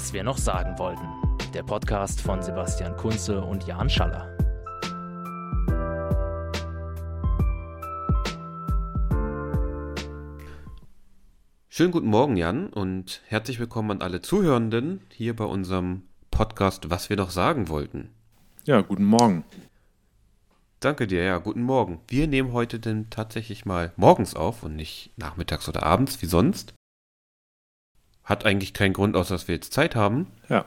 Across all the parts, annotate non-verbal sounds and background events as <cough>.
Was wir noch sagen wollten. Der Podcast von Sebastian Kunze und Jan Schaller. Schönen guten Morgen, Jan, und herzlich willkommen an alle Zuhörenden hier bei unserem Podcast Was wir noch sagen wollten. Ja, guten Morgen. Danke dir, ja, guten Morgen. Wir nehmen heute denn tatsächlich mal morgens auf und nicht nachmittags oder abends wie sonst. Hat eigentlich keinen Grund, außer dass wir jetzt Zeit haben. Ja.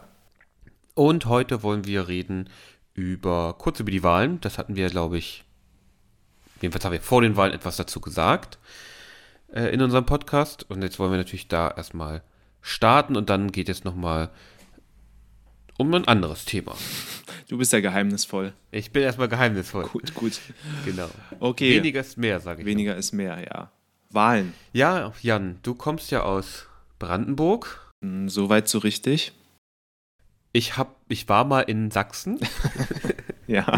Und heute wollen wir reden über, kurz über die Wahlen. Das hatten wir, glaube ich, jedenfalls haben wir vor den Wahlen etwas dazu gesagt äh, in unserem Podcast. Und jetzt wollen wir natürlich da erstmal starten und dann geht es nochmal um ein anderes Thema. Du bist ja geheimnisvoll. Ich bin erstmal geheimnisvoll. Gut, gut. Genau. Okay. Weniger ist mehr, sage ich. Weniger ist mehr, ja. Wahlen. Ja, Jan, du kommst ja aus Brandenburg. Hm, Soweit so richtig. Ich, hab, ich war mal in Sachsen. <laughs> Ja.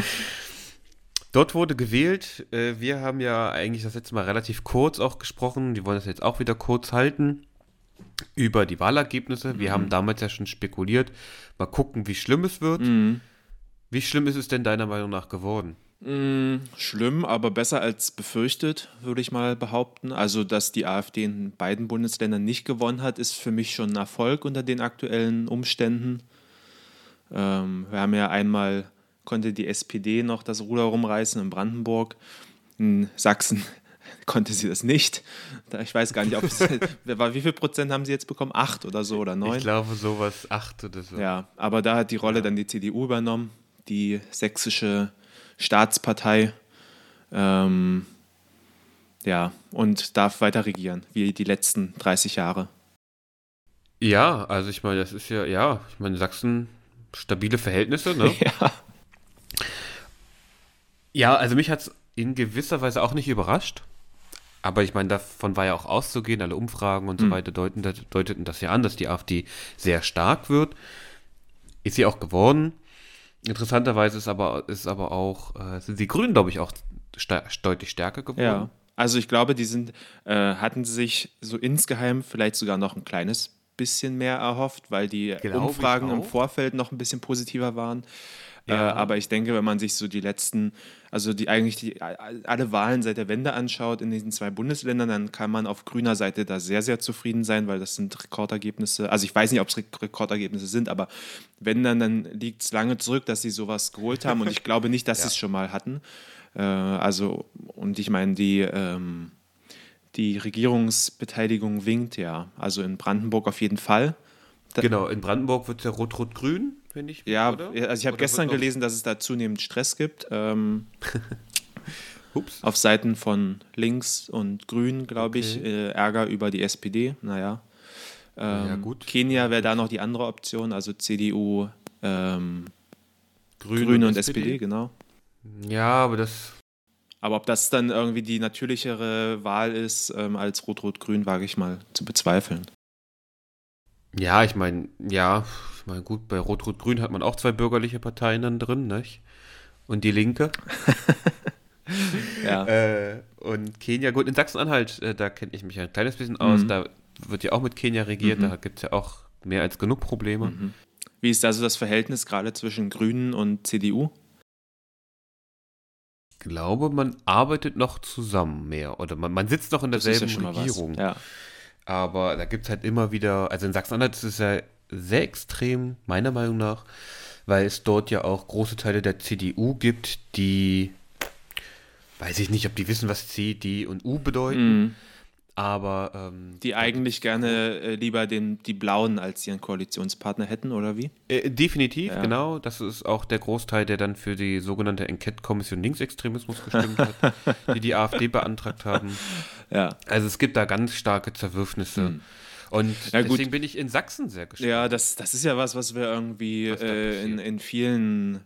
Dort wurde gewählt. Äh, Wir haben ja eigentlich das letzte Mal relativ kurz auch gesprochen. Die wollen das jetzt auch wieder kurz halten. Über die Wahlergebnisse. Wir haben damals ja schon spekuliert. Mal gucken, wie schlimm es wird. Mhm. Wie schlimm ist es denn deiner Meinung nach geworden? Mm, Schlimm, aber besser als befürchtet, würde ich mal behaupten. Also, dass die AfD in beiden Bundesländern nicht gewonnen hat, ist für mich schon ein Erfolg unter den aktuellen Umständen. Ähm, wir haben ja einmal, konnte die SPD noch das Ruder rumreißen in Brandenburg. In Sachsen <laughs> konnte sie das nicht. Ich weiß gar nicht, ob es, <laughs> wie viel Prozent haben sie jetzt bekommen? Acht oder so oder neun? Ich glaube, sowas acht oder so. Ja, aber da hat die Rolle dann die CDU übernommen, die sächsische Staatspartei. Ähm, ja, und darf weiter regieren, wie die letzten 30 Jahre. Ja, also ich meine, das ist ja, ja, ich meine, Sachsen, stabile Verhältnisse, ne? <laughs> Ja. Ja, also mich hat es in gewisser Weise auch nicht überrascht. Aber ich meine, davon war ja auch auszugehen, alle Umfragen und so Mhm. weiter deuten, deuteten das ja an, dass die AfD sehr stark wird. Ist sie auch geworden. Interessanterweise ist aber, ist aber auch, äh, sind die Grünen, glaube ich, auch deutlich stärker geworden. Ja. Also ich glaube, die sind, äh, hatten sich so insgeheim vielleicht sogar noch ein kleines bisschen mehr erhofft, weil die Glaube ich Umfragen im. Vorfeld noch ein bisschen positiver waren. Ja. Äh, aber ich denke, wenn man sich so die letzten, also die eigentlich die alle Wahlen seit der Wende anschaut in diesen zwei Bundesländern, dann kann man auf grüner Seite da sehr, sehr zufrieden sein, weil das sind Rekordergebnisse. Also ich weiß nicht, ob es Re- Rekordergebnisse sind, aber wenn dann, dann liegt es lange zurück, dass sie sowas geholt haben und ich glaube nicht, dass <laughs> sie es schon mal hatten. Äh, also, und ich meine, die, ähm, die Regierungsbeteiligung winkt ja. Also in Brandenburg auf jeden Fall. Genau, in Brandenburg wird es ja rot-rot-grün, finde ich. Ja, oder? also ich habe gestern gelesen, dass es da zunehmend Stress gibt. Ähm, <laughs> auf Seiten von links und grün, glaube ich, äh, Ärger über die SPD. Naja. Ähm, Ja, gut. Kenia wäre da noch die andere Option, also CDU, ähm, Grün Grüne und SPD, genau. Ja, aber das Aber ob das dann irgendwie die natürlichere Wahl ist ähm, als Rot-Rot-Grün, wage ich mal zu bezweifeln. Ja, ich meine, ja, ich meine, gut, bei Rot-Rot-Grün hat man auch zwei bürgerliche Parteien dann drin, nicht? Und die Linke. <laughs> Ja. Äh, und Kenia, gut, in Sachsen-Anhalt, äh, da kenne ich mich ein kleines bisschen aus. Mhm. Da wird ja auch mit Kenia regiert, da gibt es ja auch mehr als genug Probleme. Mhm. Wie ist also das Verhältnis gerade zwischen Grünen und CDU? Ich glaube, man arbeitet noch zusammen mehr. Oder man, man sitzt noch in derselben ja Regierung. Ja. Aber da gibt es halt immer wieder, also in Sachsen-Anhalt ist es ja sehr extrem, meiner Meinung nach, weil es dort ja auch große Teile der CDU gibt, die, weiß ich nicht, ob die wissen, was C, D und U bedeuten, Mhm. aber ähm, Die eigentlich gerne äh, lieber den, die Blauen als ihren Koalitionspartner hätten, oder wie? äh, definitiv, Ja. genau, das ist auch der Großteil, der dann für die sogenannte Enquete-Kommission Linksextremismus gestimmt hat, <laughs> die die AfD beantragt haben. Ja. Also es gibt da ganz starke Zerwürfnisse. Und gut. deswegen bin ich in Sachsen sehr gespannt. Ja, das, das ist ja was, was wir irgendwie Was äh, in, in vielen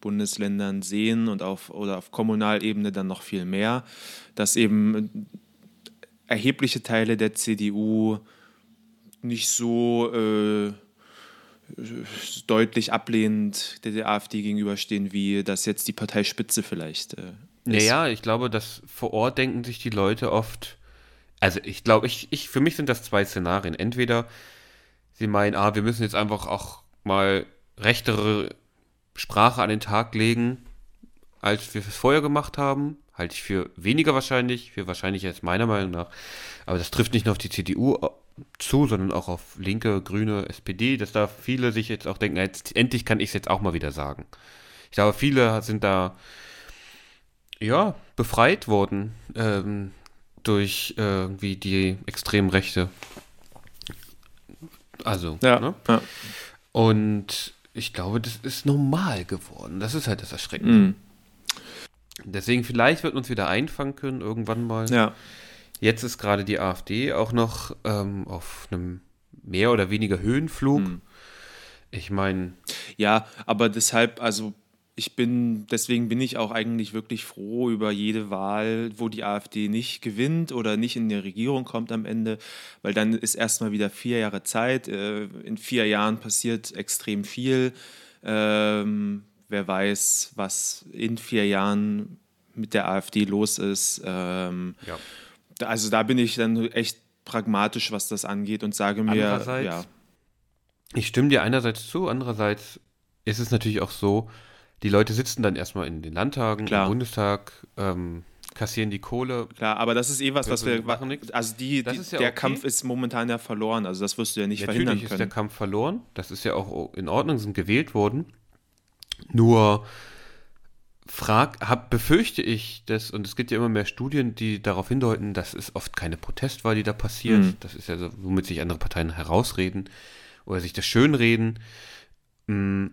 Bundesländern sehen und auf oder auf Kommunalebene dann noch viel mehr, dass eben erhebliche Teile der CDU nicht so äh, deutlich ablehnend der, der AfD gegenüberstehen, wie das jetzt die Parteispitze vielleicht äh, ist. Naja, ich glaube, dass vor Ort denken sich die Leute oft, also ich glaube, ich, ich, für mich sind das zwei Szenarien. Entweder sie meinen, ah, wir müssen jetzt einfach auch mal rechtere Sprache an den Tag legen, als wir es vorher gemacht haben. Halte ich für weniger wahrscheinlich, für wahrscheinlicher als meiner Meinung nach. Aber das trifft nicht nur auf die CDU zu, sondern auch auf Linke, Grüne, SPD, dass da viele sich jetzt auch denken, jetzt, endlich kann ich es jetzt auch mal wieder sagen. Ich glaube, viele sind da ja befreit worden ähm, durch äh, irgendwie die extremen Rechte. Also, Ja, ne? ja. Und ich glaube, das ist normal geworden. Das ist halt das Erschreckende. Mhm. Deswegen, vielleicht wird uns wieder einfangen können, irgendwann mal. ja. Jetzt ist gerade die AfD auch noch ähm, auf einem mehr oder weniger Höhenflug. Mhm. Ich meine, Ja, aber deshalb, also ich bin, deswegen bin ich auch eigentlich wirklich froh über jede Wahl, wo die AfD nicht gewinnt oder nicht in die Regierung kommt am Ende, weil dann ist erstmal wieder vier Jahre Zeit. Äh, In vier Jahren passiert extrem viel. Ähm, wer weiß, was in vier Jahren mit der AfD los ist. Ähm, ja. also da bin ich dann echt pragmatisch, was das angeht und sage mir, ja, Ich stimme dir einerseits zu, andererseits ist es natürlich auch so, die Leute sitzen dann erstmal in den Landtagen, Klar. im Bundestag, ähm, kassieren die Kohle. Klar, aber das ist eh was, was Wir machen nix. Also die, Das die, ja der okay. Kampf ist momentan ja verloren. Also das wirst du ja nicht verhindern Natürlich ist der können. Kampf verloren. Das ist ja auch in Ordnung, sind gewählt worden. Nur frag, hab, befürchte ich, dass, und es gibt ja immer mehr Studien, die darauf hindeuten, das ist oft keine Protestwahl, die da passiert. Mhm. Das ist ja so, womit sich andere Parteien herausreden oder sich das schönreden.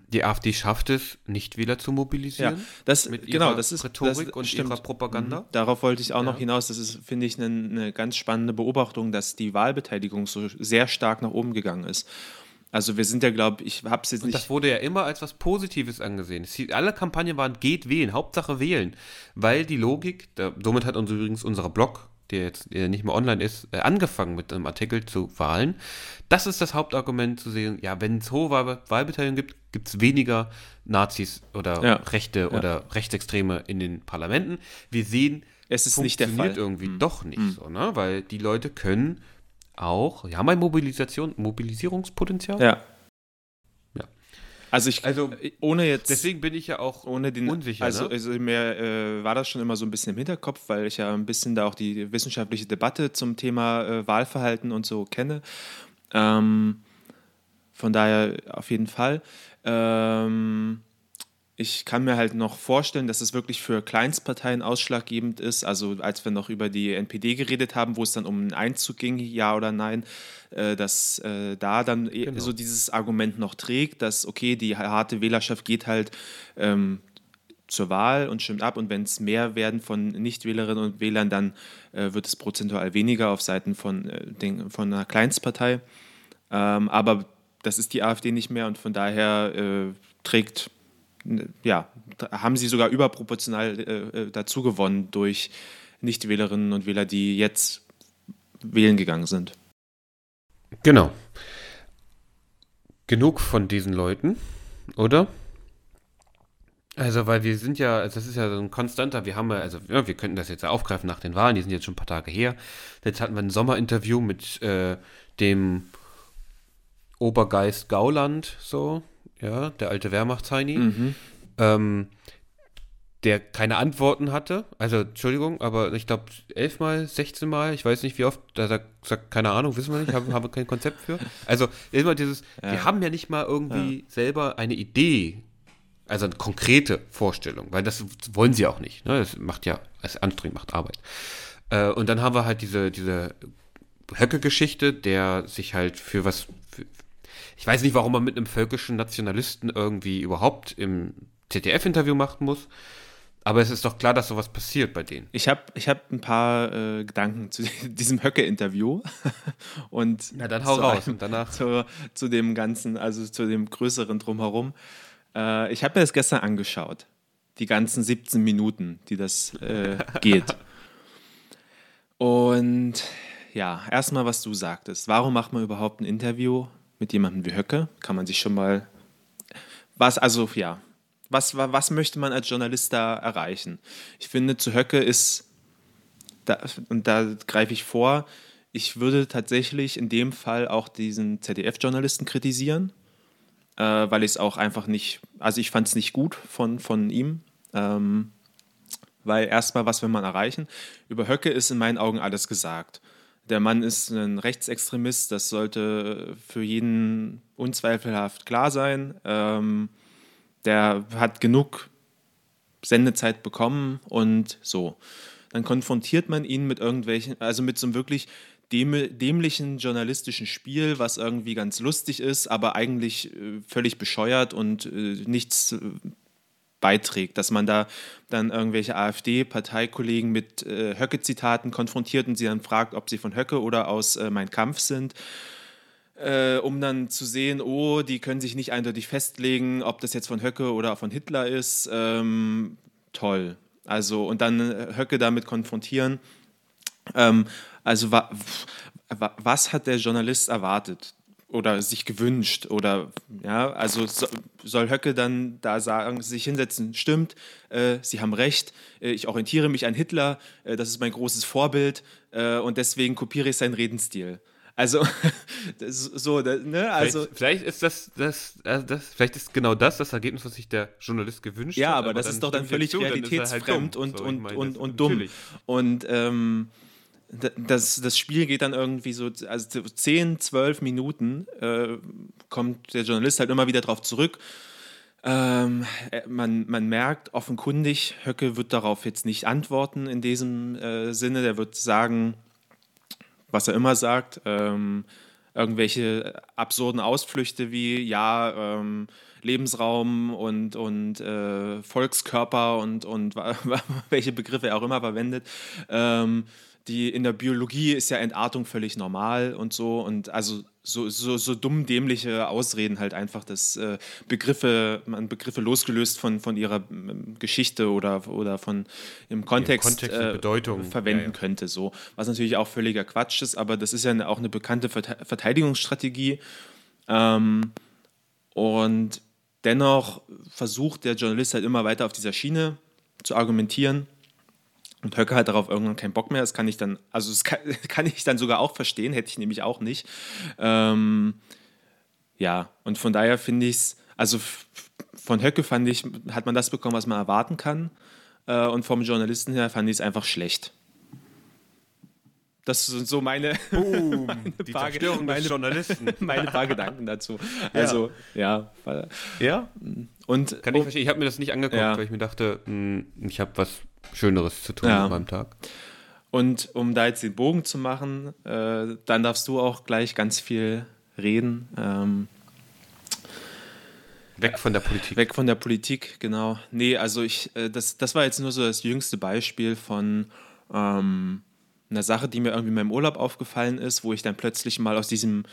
Die AfD schafft es, Nichtwähler zu Ja, mobilisieren. das, mit genau, ihrer das ist Rhetorik das und stimmt. ihrer Propaganda. Mhm. Darauf wollte ich auch noch Ja. hinaus. Das ist, finde ich, eine, eine ganz spannende Beobachtung, dass die Wahlbeteiligung so sehr stark nach oben gegangen ist. Also wir sind ja, glaube ich, habe es jetzt Und nicht. das wurde ja immer als was Positives angesehen. Hieß, alle Kampagnen waren, geht wählen, Hauptsache wählen. Weil die Logik, da, somit hat uns übrigens unser Blog, der jetzt der nicht mehr online ist, äh, angefangen mit einem Artikel zu Wahlen. Das ist das Hauptargument zu sehen, ja, wenn es hohe Wahl Wahlbeteiligung gibt, gibt es weniger Nazis oder Ja. Rechte oder Rechtsextreme in den Parlamenten. Wir sehen, Es ist nicht der funktioniert Fall. irgendwie Mhm. doch nicht so, ne? Weil die Leute können auch, ja, mein Mobilisation, Mobilisierungspotenzial. ja. Ja. Also ich, Also, ohne jetzt. Deswegen bin ich ja auch ohne den unsicher. Also, ne? also mir äh, war das schon immer so ein bisschen im Hinterkopf, weil ich ja ein bisschen da auch die wissenschaftliche Debatte zum Thema äh, Wahlverhalten und so kenne. Ähm, von daher auf jeden Fall. Ähm, ich kann mir halt noch vorstellen, dass es wirklich für Kleinstparteien ausschlaggebend ist. Also als wir noch über die NPD geredet haben, wo es dann um einen Einzug ging, ja oder nein, äh, dass äh, da dann eh Genau. so dieses Argument noch trägt, dass okay, die harte Wählerschaft geht halt ähm, zur Wahl und stimmt ab und wenn es mehr werden von Nichtwählerinnen und Wählern, dann äh, wird es prozentual weniger auf Seiten von, äh, den, von einer Kleinstpartei. Ähm, aber das ist die AfD nicht mehr und von daher äh, trägt, ja, haben sie sogar überproportional äh, äh, dazu gewonnen durch Nichtwählerinnen und Wähler, die jetzt wählen gegangen sind. Genau. Genug von diesen Leuten, oder? Also, weil wir sind ja, also das ist ja so ein konstanter, wir haben ja, also ja, wir könnten das jetzt aufgreifen nach den Wahlen, die sind jetzt schon ein paar Tage her. Jetzt hatten wir ein Sommerinterview mit äh, dem Obergeist Gauland, so, ja, der alte Wehrmachtsheini, ähm, der keine Antworten hatte. Also, Entschuldigung, aber ich glaube elfmal, 16 Mal, ich weiß nicht wie oft, da sagt, sagt keine Ahnung, wissen wir nicht, haben, haben wir kein Konzept für. Also, immer dieses, wir haben ja nicht mal irgendwie selber eine Idee, also eine konkrete Vorstellung, weil das wollen sie auch nicht. Ne? Das macht ja, es ist anstrengend, macht Arbeit. Äh, und dann haben wir halt diese, diese Höcke-Geschichte, der sich halt für was, für, ich weiß nicht, warum man mit einem völkischen Nationalisten irgendwie überhaupt im ZDF-Interview machen muss, aber es ist doch klar, dass sowas passiert bei denen. Ich habe ich hab ein paar äh, Gedanken zu <laughs> diesem Höcke-Interview. <laughs> und Na, dann hau raus einem- und danach- <laughs> Zu, zu dem Ganzen, also zu dem größeren Drumherum. Äh, ich habe mir das gestern angeschaut. Die ganzen 17 Minuten, die das äh, geht. Und ja, erstmal, was du sagtest. Warum macht man überhaupt ein Interview mit jemandem wie Höcke? Kann man sich schon mal. Was, also, ja. Was, wa- was möchte man als Journalist da erreichen? Ich finde, zu Höcke ist, da, und da greife ich vor, ich würde tatsächlich in dem Fall auch diesen ZDF-Journalisten kritisieren, äh, weil ich es auch einfach nicht, also ich fand es nicht gut von, von ihm. Ähm, weil erstmal, was will man erreichen? Über Höcke ist in meinen Augen alles gesagt. Der Mann ist ein Rechtsextremist, das sollte für jeden unzweifelhaft klar sein. Ähm, der hat genug Sendezeit bekommen und so. Dann konfrontiert man ihn mit irgendwelchen, also mit so einem wirklich dämlichen journalistischen Spiel, was irgendwie ganz lustig ist, aber eigentlich äh, völlig bescheuert und äh, nichts äh, beiträgt, dass man da dann irgendwelche AfD-Parteikollegen mit äh, Höcke-Zitaten konfrontiert und sie dann fragt, ob sie von Höcke oder aus äh, Mein Kampf sind. Äh, um dann zu sehen, oh, die können sich nicht eindeutig festlegen, ob das jetzt von Höcke oder von Hitler ist. Ähm, toll. Also, und dann äh, Höcke damit konfrontieren. Ähm, also, wa, wa, was hat der Journalist erwartet? Oder sich gewünscht oder ja, also so, soll Höcke dann da sagen, sich hinsetzen, stimmt, äh, Sie haben recht, äh, ich orientiere mich an Hitler, äh, das ist mein großes Vorbild äh, und deswegen kopiere ich seinen Redenstil. Also <laughs> so, ne? Also vielleicht, vielleicht, ist das, das, also das, vielleicht ist genau das das Ergebnis, was sich der Journalist gewünscht ja, hat. Ja, aber, das ist doch dann völlig zu, realitätsfremd halt und, so, und, meine, und, und dumm. Und ähm, das, das Spiel geht dann irgendwie so, also 10, 12 Minuten äh, kommt der Journalist halt immer wieder drauf zurück. Ähm, äh, man, man merkt offenkundig, Höcke wird darauf jetzt nicht antworten in diesem äh, Sinne. Der wird sagen, was er immer sagt. Ähm, irgendwelche absurden Ausflüchte wie, ja, ähm, Lebensraum und, und äh, Volkskörper und, und <laughs> welche Begriffe er auch immer verwendet. Ähm, die in der Biologie ist ja Entartung völlig normal und so und also so, so, so dumm dämliche Ausreden halt einfach, dass äh, Begriffe, man Begriffe losgelöst von, von ihrer ähm, Geschichte oder, oder von im Kontext, Kontext äh, Bedeutung verwenden ja, ja. könnte, so. Was natürlich auch völliger Quatsch ist, aber das ist ja auch eine bekannte Verteidigungsstrategie. Ähm, und dennoch versucht der Journalist halt immer weiter auf dieser Schiene zu argumentieren und Höcke hat darauf irgendwann keinen Bock mehr. Das kann ich dann, also das kann, <laughs> kann ich dann sogar auch verstehen, hätte ich nämlich auch nicht. Ähm, ja, und von daher finde ich es, also von Höcke fand ich, hat man das bekommen, was man erwarten kann. Äh, und vom Journalisten her fand ich es einfach schlecht. Das sind so meine, <laughs> Boom, meine die paar, Zerstörung meine, des Journalisten. <laughs> meine paar Gedanken dazu. Also, ja. Ja. ja? Und, Kann ich verstehen. Ich habe mir das nicht angeguckt, ja. weil ich mir dachte, mh, hm, ich habe was Schöneres zu tun ja. an meinem Tag. Und um da jetzt den Bogen zu machen, äh, dann darfst du auch gleich ganz viel reden. Ähm, weg von der Politik. Weg von der Politik, genau. Nee, also ich, äh, das, das war jetzt nur so das jüngste Beispiel von ähm, einer Sache, die mir irgendwie in meinem Urlaub aufgefallen ist, wo ich dann plötzlich mal aus diesem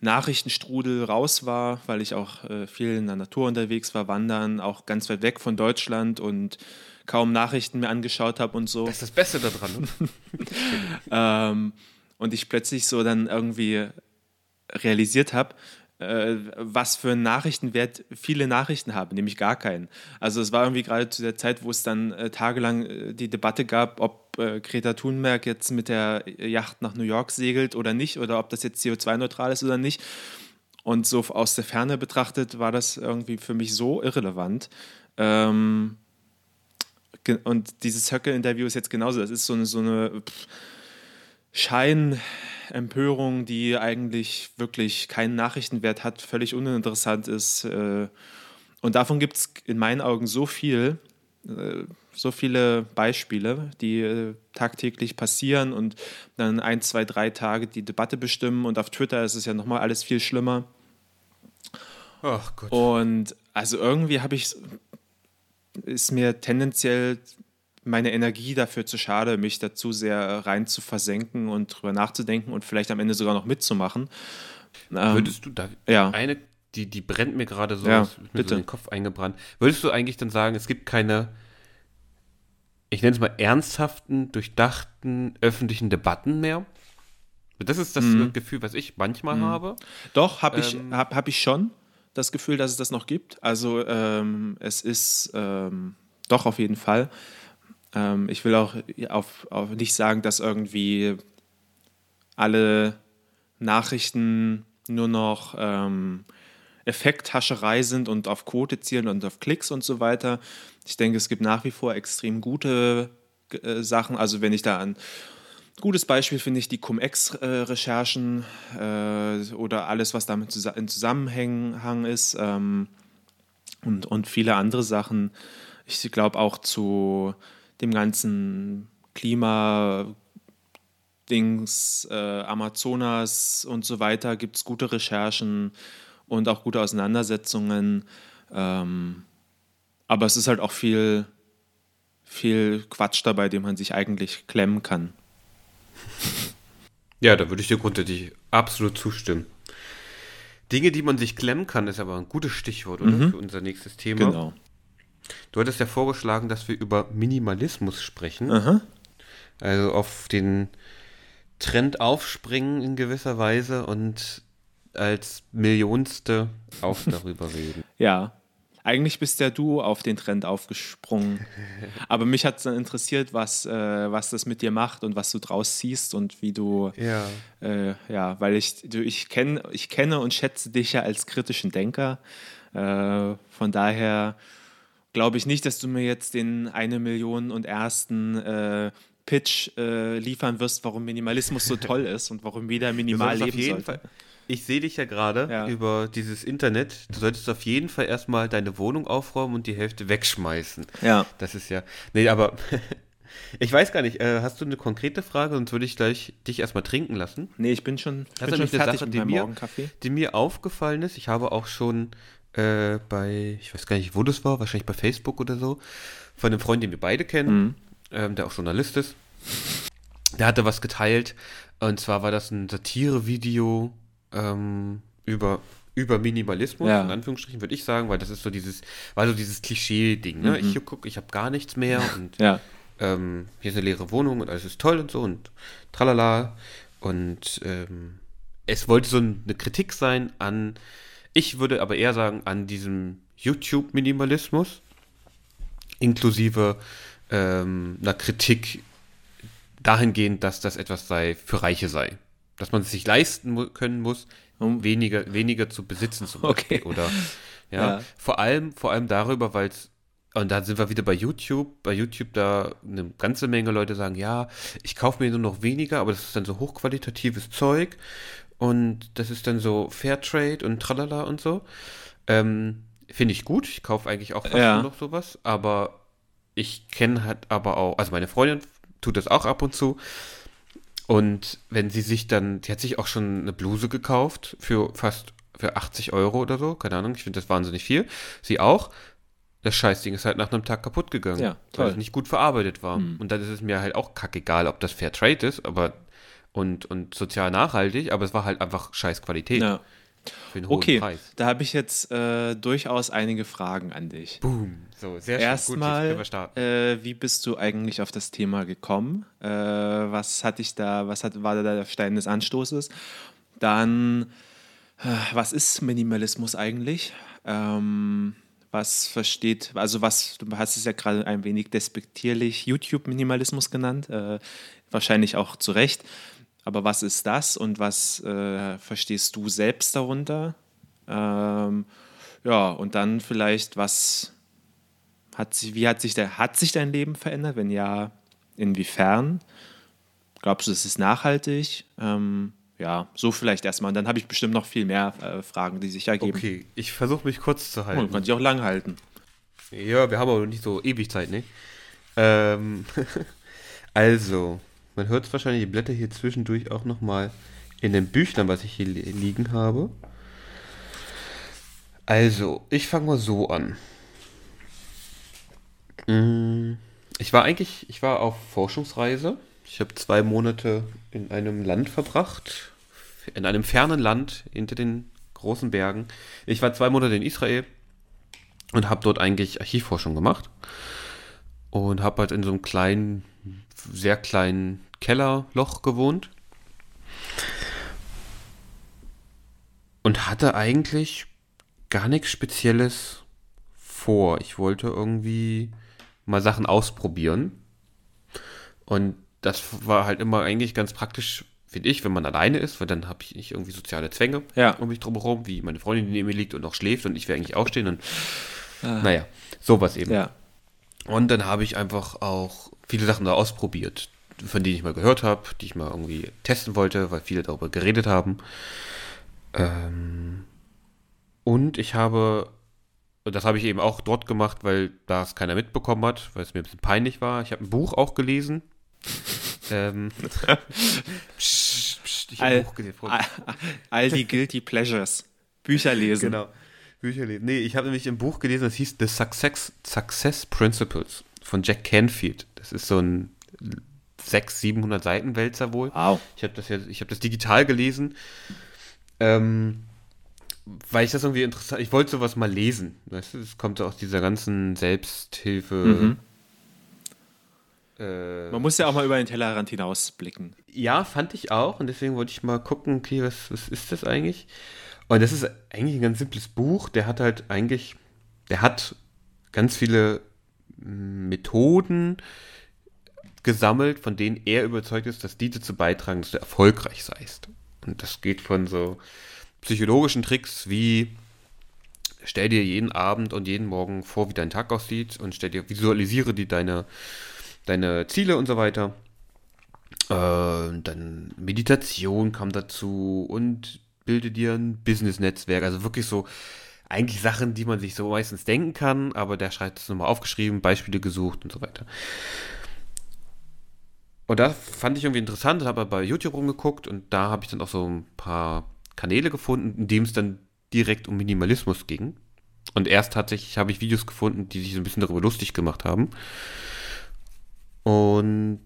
Nachrichtenstrudel raus war, weil ich auch äh, viel in der Natur unterwegs war, wandern, auch ganz weit weg von Deutschland und kaum Nachrichten mehr angeschaut habe und so. Das ist das Beste daran. <laughs> Ähm, und ich plötzlich so dann irgendwie realisiert habe, äh, was für einen Nachrichtenwert viele Nachrichten haben, nämlich gar keinen. Also es war irgendwie gerade zu der Zeit, wo es dann äh, tagelang äh, die Debatte gab, ob äh, Greta Thunberg jetzt mit der Yacht nach New York segelt oder nicht, oder ob das jetzt CO2-neutral ist oder nicht. Und so aus der Ferne betrachtet war das irgendwie für mich so irrelevant. Ähm, und dieses Höcke-Interview ist jetzt genauso. Das ist so eine, so eine Scheinempörung, die eigentlich wirklich keinen Nachrichtenwert hat, völlig uninteressant ist. Äh, und davon gibt es in meinen Augen so viel, äh, so viele Beispiele, die äh, tagtäglich passieren und dann ein, zwei, drei Tage die Debatte bestimmen. Und auf Twitter ist es ja nochmal alles viel schlimmer. Ach Gott. Und also irgendwie habe ich ist mir tendenziell meine Energie dafür zu schade, mich dazu sehr rein zu versenken und drüber nachzudenken und vielleicht am Ende sogar noch mitzumachen. Ähm, Würdest du da ja. eine, die, die brennt mir gerade so, ja, ist mir so in den Kopf eingebrannt. Würdest du eigentlich dann sagen, es gibt keine, ich nenne es mal ernsthaften, durchdachten öffentlichen Debatten mehr? Das ist das mhm. Gefühl, was ich manchmal mhm. habe. Doch, habe ich, ähm, hab, hab ich schon das Gefühl, dass es das noch gibt. Also ähm, es ist ähm, doch auf jeden Fall. Ähm, ich will auch auf, auf nicht sagen, dass irgendwie alle Nachrichten nur noch ähm, Effekthascherei sind und auf Quote zielen und auf Klicks und so weiter. Ich denke, es gibt nach wie vor extrem gute äh, Sachen. Also wenn ich da an gutes Beispiel finde ich die Cum-Ex-Recherchen äh, oder alles, was damit in Zusammenhang ist ähm, und, und viele andere Sachen. Ich glaube auch zu dem ganzen Klima, Dings, äh, Amazonas und so weiter gibt es gute Recherchen und auch gute Auseinandersetzungen. Ähm, aber es ist halt auch viel, viel Quatsch dabei, dem man sich eigentlich klemmen kann. Ja, da würde ich dir grundsätzlich absolut zustimmen. Dinge, die man sich klemmen kann, ist aber ein gutes Stichwort, oder? Mhm. Für unser nächstes Thema. Genau. Du hattest ja vorgeschlagen, dass wir über Minimalismus sprechen. Aha. Also auf den Trend aufspringen in gewisser Weise und als Millionste auch <laughs> darüber reden. Ja, eigentlich bist ja du auf den Trend aufgesprungen. <laughs> Aber mich hat es dann interessiert, was, äh, was das mit dir macht und was du draus ziehst und wie du. Ja. Äh, ja, weil ich, du, ich, kenn, ich kenne und schätze dich ja als kritischen Denker. Äh, von daher glaube ich nicht, dass du mir jetzt den eine Million und ersten äh, Pitch äh, liefern wirst, warum Minimalismus so toll <laughs> ist und warum jeder minimal leben sollte. Fall, ich sehe dich ja gerade ja. über dieses Internet. Du solltest auf jeden Fall erstmal deine Wohnung aufräumen und die Hälfte wegschmeißen. Ja. Das ist ja. Nee, aber <laughs> ich weiß gar nicht. Äh, hast du eine konkrete Frage? Sonst würde ich gleich dich erstmal trinken lassen. Nee, ich bin schon, ich bin schon fertig Sache, mit die mir, Morgenkaffee. Die mir aufgefallen ist, ich habe auch schon äh, bei, ich weiß gar nicht, wo das war, wahrscheinlich bei Facebook oder so, von einem Freund, den wir beide kennen, mhm. ähm, der auch Journalist ist. Der hatte was geteilt. Und zwar war das ein Satirevideo ähm, über über Minimalismus, ja. in Anführungsstrichen, würde ich sagen, weil das ist so dieses, war so dieses Klischee-Ding, ne? Mhm. Ich gucke, ich habe gar nichts mehr <laughs> und ja. ähm, hier ist eine leere Wohnung und alles ist toll und so und tralala. Und ähm, es wollte so eine Kritik sein an, ich würde aber eher sagen, an diesem YouTube-Minimalismus, inklusive ähm, einer Kritik dahingehend, dass das etwas sei, für Reiche sei dass man es sich leisten können muss, um weniger, weniger zu besitzen zum Beispiel. Okay. Oder <laughs> ja, ja, vor allem, vor allem darüber, weil es und da sind wir wieder bei YouTube. Bei YouTube, da eine ganze Menge Leute sagen, ja, ich kaufe mir nur noch weniger, aber das ist dann so hochqualitatives Zeug und das ist dann so Fairtrade und tralala und so. Ähm, Finde ich gut. Ich kaufe eigentlich auch fast ja. nur noch sowas, aber ich kenne halt aber auch, also meine Freundin tut das auch ab und zu. Und wenn sie sich dann, die hat sich auch schon eine Bluse gekauft für fast für 80 Euro oder so, keine Ahnung, ich finde das wahnsinnig viel. Sie auch. Das Scheißding ist halt nach einem Tag kaputt gegangen, ja, weil es nicht gut verarbeitet war. Mhm. Und dann ist es mir halt auch kackegal, ob das Fair Trade ist, aber und, und sozial nachhaltig, aber es war halt einfach scheiß Qualität. Ja. Für einen hohen okay, Preis. da habe ich jetzt äh, durchaus einige Fragen an dich. Boom. So, sehr schön. Erstmal, äh, wie bist du eigentlich auf das Thema gekommen? Äh, was hat dich da, was hat, war da der Stein des Anstoßes? Dann, äh, was ist Minimalismus eigentlich? Ähm, was versteht, also was, du hast es ja gerade ein wenig despektierlich YouTube-Minimalismus genannt, äh, wahrscheinlich auch zu Recht. Aber was ist das und was äh, verstehst du selbst darunter? Ähm, ja, und dann vielleicht, was hat sich, wie hat sich, der, hat sich dein Leben verändert? Wenn ja, inwiefern? Glaubst du, es ist nachhaltig? Ähm, ja, so vielleicht erstmal. Und dann habe ich bestimmt noch viel mehr äh, Fragen, die sich ergeben. Okay, ich versuche mich kurz zu halten. Oh, kann sich auch lang halten. Ja, wir haben aber nicht so ewig Zeit, ne? Ähm, <laughs> also, man hört es wahrscheinlich, die Blätter hier zwischendurch auch nochmal in den Büchern, was ich hier liegen habe. Also, ich fange mal so an. Mm, ich war eigentlich, ich war auf Forschungsreise. Ich habe zwei Monate in einem Land verbracht, in einem fernen Land hinter den großen Bergen. Ich war zwei Monate in Israel und habe dort eigentlich Archivforschung gemacht und habe halt in so einem kleinen sehr kleinen Kellerloch gewohnt. Und hatte eigentlich gar nichts Spezielles vor. Ich wollte irgendwie mal Sachen ausprobieren. Und das war halt immer eigentlich ganz praktisch finde ich, wenn man alleine ist, weil dann habe ich nicht irgendwie soziale Zwänge Ja. um mich drumherum, wie meine Freundin, die neben mir liegt und noch schläft und ich will eigentlich aufstehen und naja, sowas eben. Ja. Und dann habe ich einfach auch viele Sachen da ausprobiert, von denen ich mal gehört habe, die ich mal irgendwie testen wollte, weil viele darüber geredet haben. Ähm, und ich habe, und das habe ich eben auch dort gemacht, weil da es keiner mitbekommen hat, weil es mir ein bisschen peinlich war. Ich habe ein Buch auch gelesen. <laughs> ähm, psst, psst, ich habe ein Buch gelesen. all, <laughs> all die Guilty Pleasures. Bücher lesen. Genau. Bücher lesen. Nee, ich habe nämlich ein Buch gelesen, das hieß The Success, Success Principles von Jack Canfield. Das ist so ein 600, 700 Seiten Wälzer wohl. Wow. Ich habe das, ich hab das digital gelesen, ähm, weil ich das irgendwie interessant, ich wollte sowas mal lesen. Weißt du, es kommt so aus dieser ganzen Selbsthilfe. Mhm. Äh, Man muss ja auch mal über den Tellerrand hinausblicken. ja, fand ich auch und deswegen wollte ich mal gucken, okay, was, was ist das eigentlich? Und das ist eigentlich ein ganz simples Buch. Der hat halt eigentlich, der hat ganz viele mm, Methoden gesammelt, von denen er überzeugt ist, dass die dazu beitragen, dass du erfolgreich seist. Und das geht von so psychologischen Tricks wie stell dir jeden Abend und jeden Morgen vor, wie dein Tag aussieht und stell dir, visualisiere dir deine, deine Ziele und so weiter. Äh, dann Meditation kam dazu und bilde dir ein Business-Netzwerk. Also wirklich so eigentlich Sachen, die man sich so meistens denken kann, aber der schreibt es nochmal aufgeschrieben, Beispiele gesucht und so weiter. Und das fand ich irgendwie interessant, habe bei YouTube rumgeguckt und da habe ich dann auch so ein paar Kanäle gefunden, in dem es dann direkt um Minimalismus ging. Und erst tatsächlich habe ich Videos gefunden, die sich so ein bisschen darüber lustig gemacht haben. Und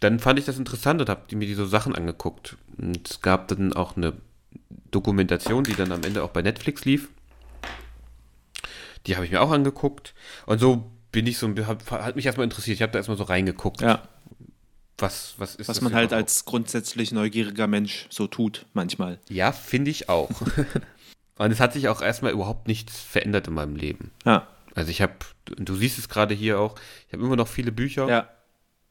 dann fand ich das interessant und habe mir die so Sachen angeguckt. Und es gab dann auch eine Dokumentation, die dann am Ende auch bei Netflix lief. Die habe ich mir auch angeguckt. Und so bin ich so, hab, hat mich erstmal interessiert. Ich habe da erstmal so reingeguckt. Ja. Was, was ist Was das man halt als grundsätzlich neugieriger Mensch so tut, manchmal. Ja, finde ich auch. <laughs> Und es hat sich auch erstmal überhaupt nichts verändert in meinem Leben. Ja. Also ich habe, du siehst es gerade hier auch, ich habe immer noch viele Bücher. Ja.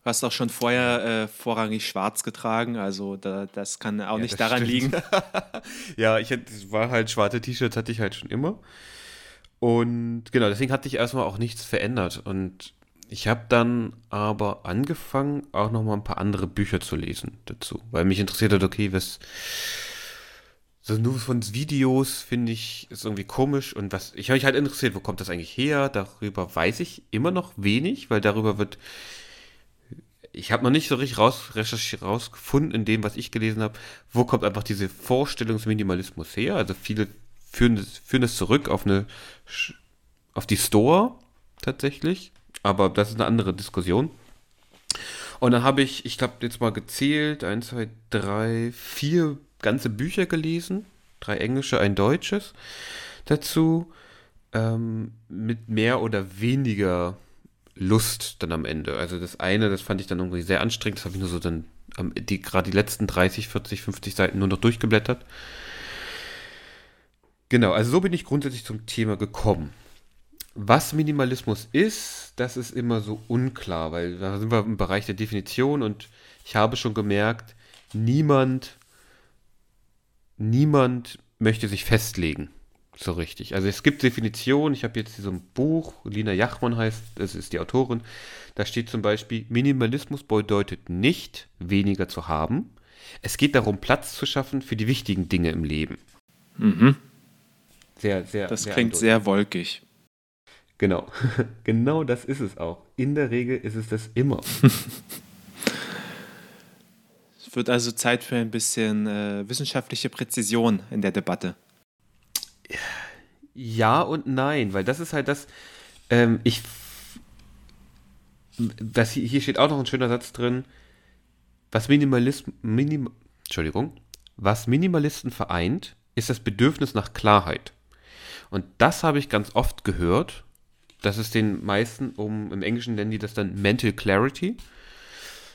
Du hast auch schon vorher äh, vorrangig schwarz getragen, also da, das kann auch Ja, nicht daran stimmt. liegen. <laughs> Ja, ich hatte, es war halt schwarze T-Shirts hatte ich halt schon immer. Und genau, deswegen hat sich erstmal auch nichts verändert. Und ich habe dann aber angefangen, auch noch mal ein paar andere Bücher zu lesen dazu, weil mich interessiert hat, okay, was so nur von Videos finde ich ist irgendwie komisch und was ich habe mich halt interessiert, wo kommt das eigentlich her? Darüber weiß ich immer noch wenig, weil darüber wird ich habe noch nicht so richtig raus, rausgefunden in dem, was ich gelesen habe, wo kommt einfach diese Vorstellungsminimalismus her. Also viele führen das, führen das zurück auf eine auf die Store tatsächlich, aber das ist eine andere Diskussion. Und dann habe ich, ich glaube, jetzt mal gezählt, eins, zwei, drei, vier ganze Bücher gelesen, drei englische, ein deutsches dazu, ähm, mit mehr oder weniger Lust dann am Ende. Also das eine, das fand ich dann irgendwie sehr anstrengend, das habe ich nur so dann die, gerade die letzten 30, 40, 50 Seiten nur noch durchgeblättert. Genau, also so bin ich grundsätzlich zum Thema gekommen. Was Minimalismus ist, das ist immer so unklar, weil da sind wir im Bereich der Definition und ich habe schon gemerkt, niemand, niemand möchte sich festlegen. So richtig. Also es gibt Definitionen, ich habe jetzt hier so ein Buch, Lina Jachmann heißt, das ist die Autorin, da steht zum Beispiel, Minimalismus bedeutet nicht, weniger zu haben. Es geht darum, Platz zu schaffen für die wichtigen Dinge im Leben. Sehr, sehr. Das sehr klingt eindeutig. sehr wolkig. Genau. <laughs> genau das ist es auch. In der Regel ist es das immer. <laughs> Es wird also Zeit für ein bisschen äh, wissenschaftliche Präzision in der Debatte. Ja und nein, weil das ist halt das, ähm, ich, das hier, hier steht auch noch ein schöner Satz drin, was Minimalism, Minim, Entschuldigung, was Minimalisten vereint, ist das Bedürfnis nach Klarheit. Und das habe ich ganz oft gehört, dass es den meisten um, im Englischen nennen die das dann Mental Clarity,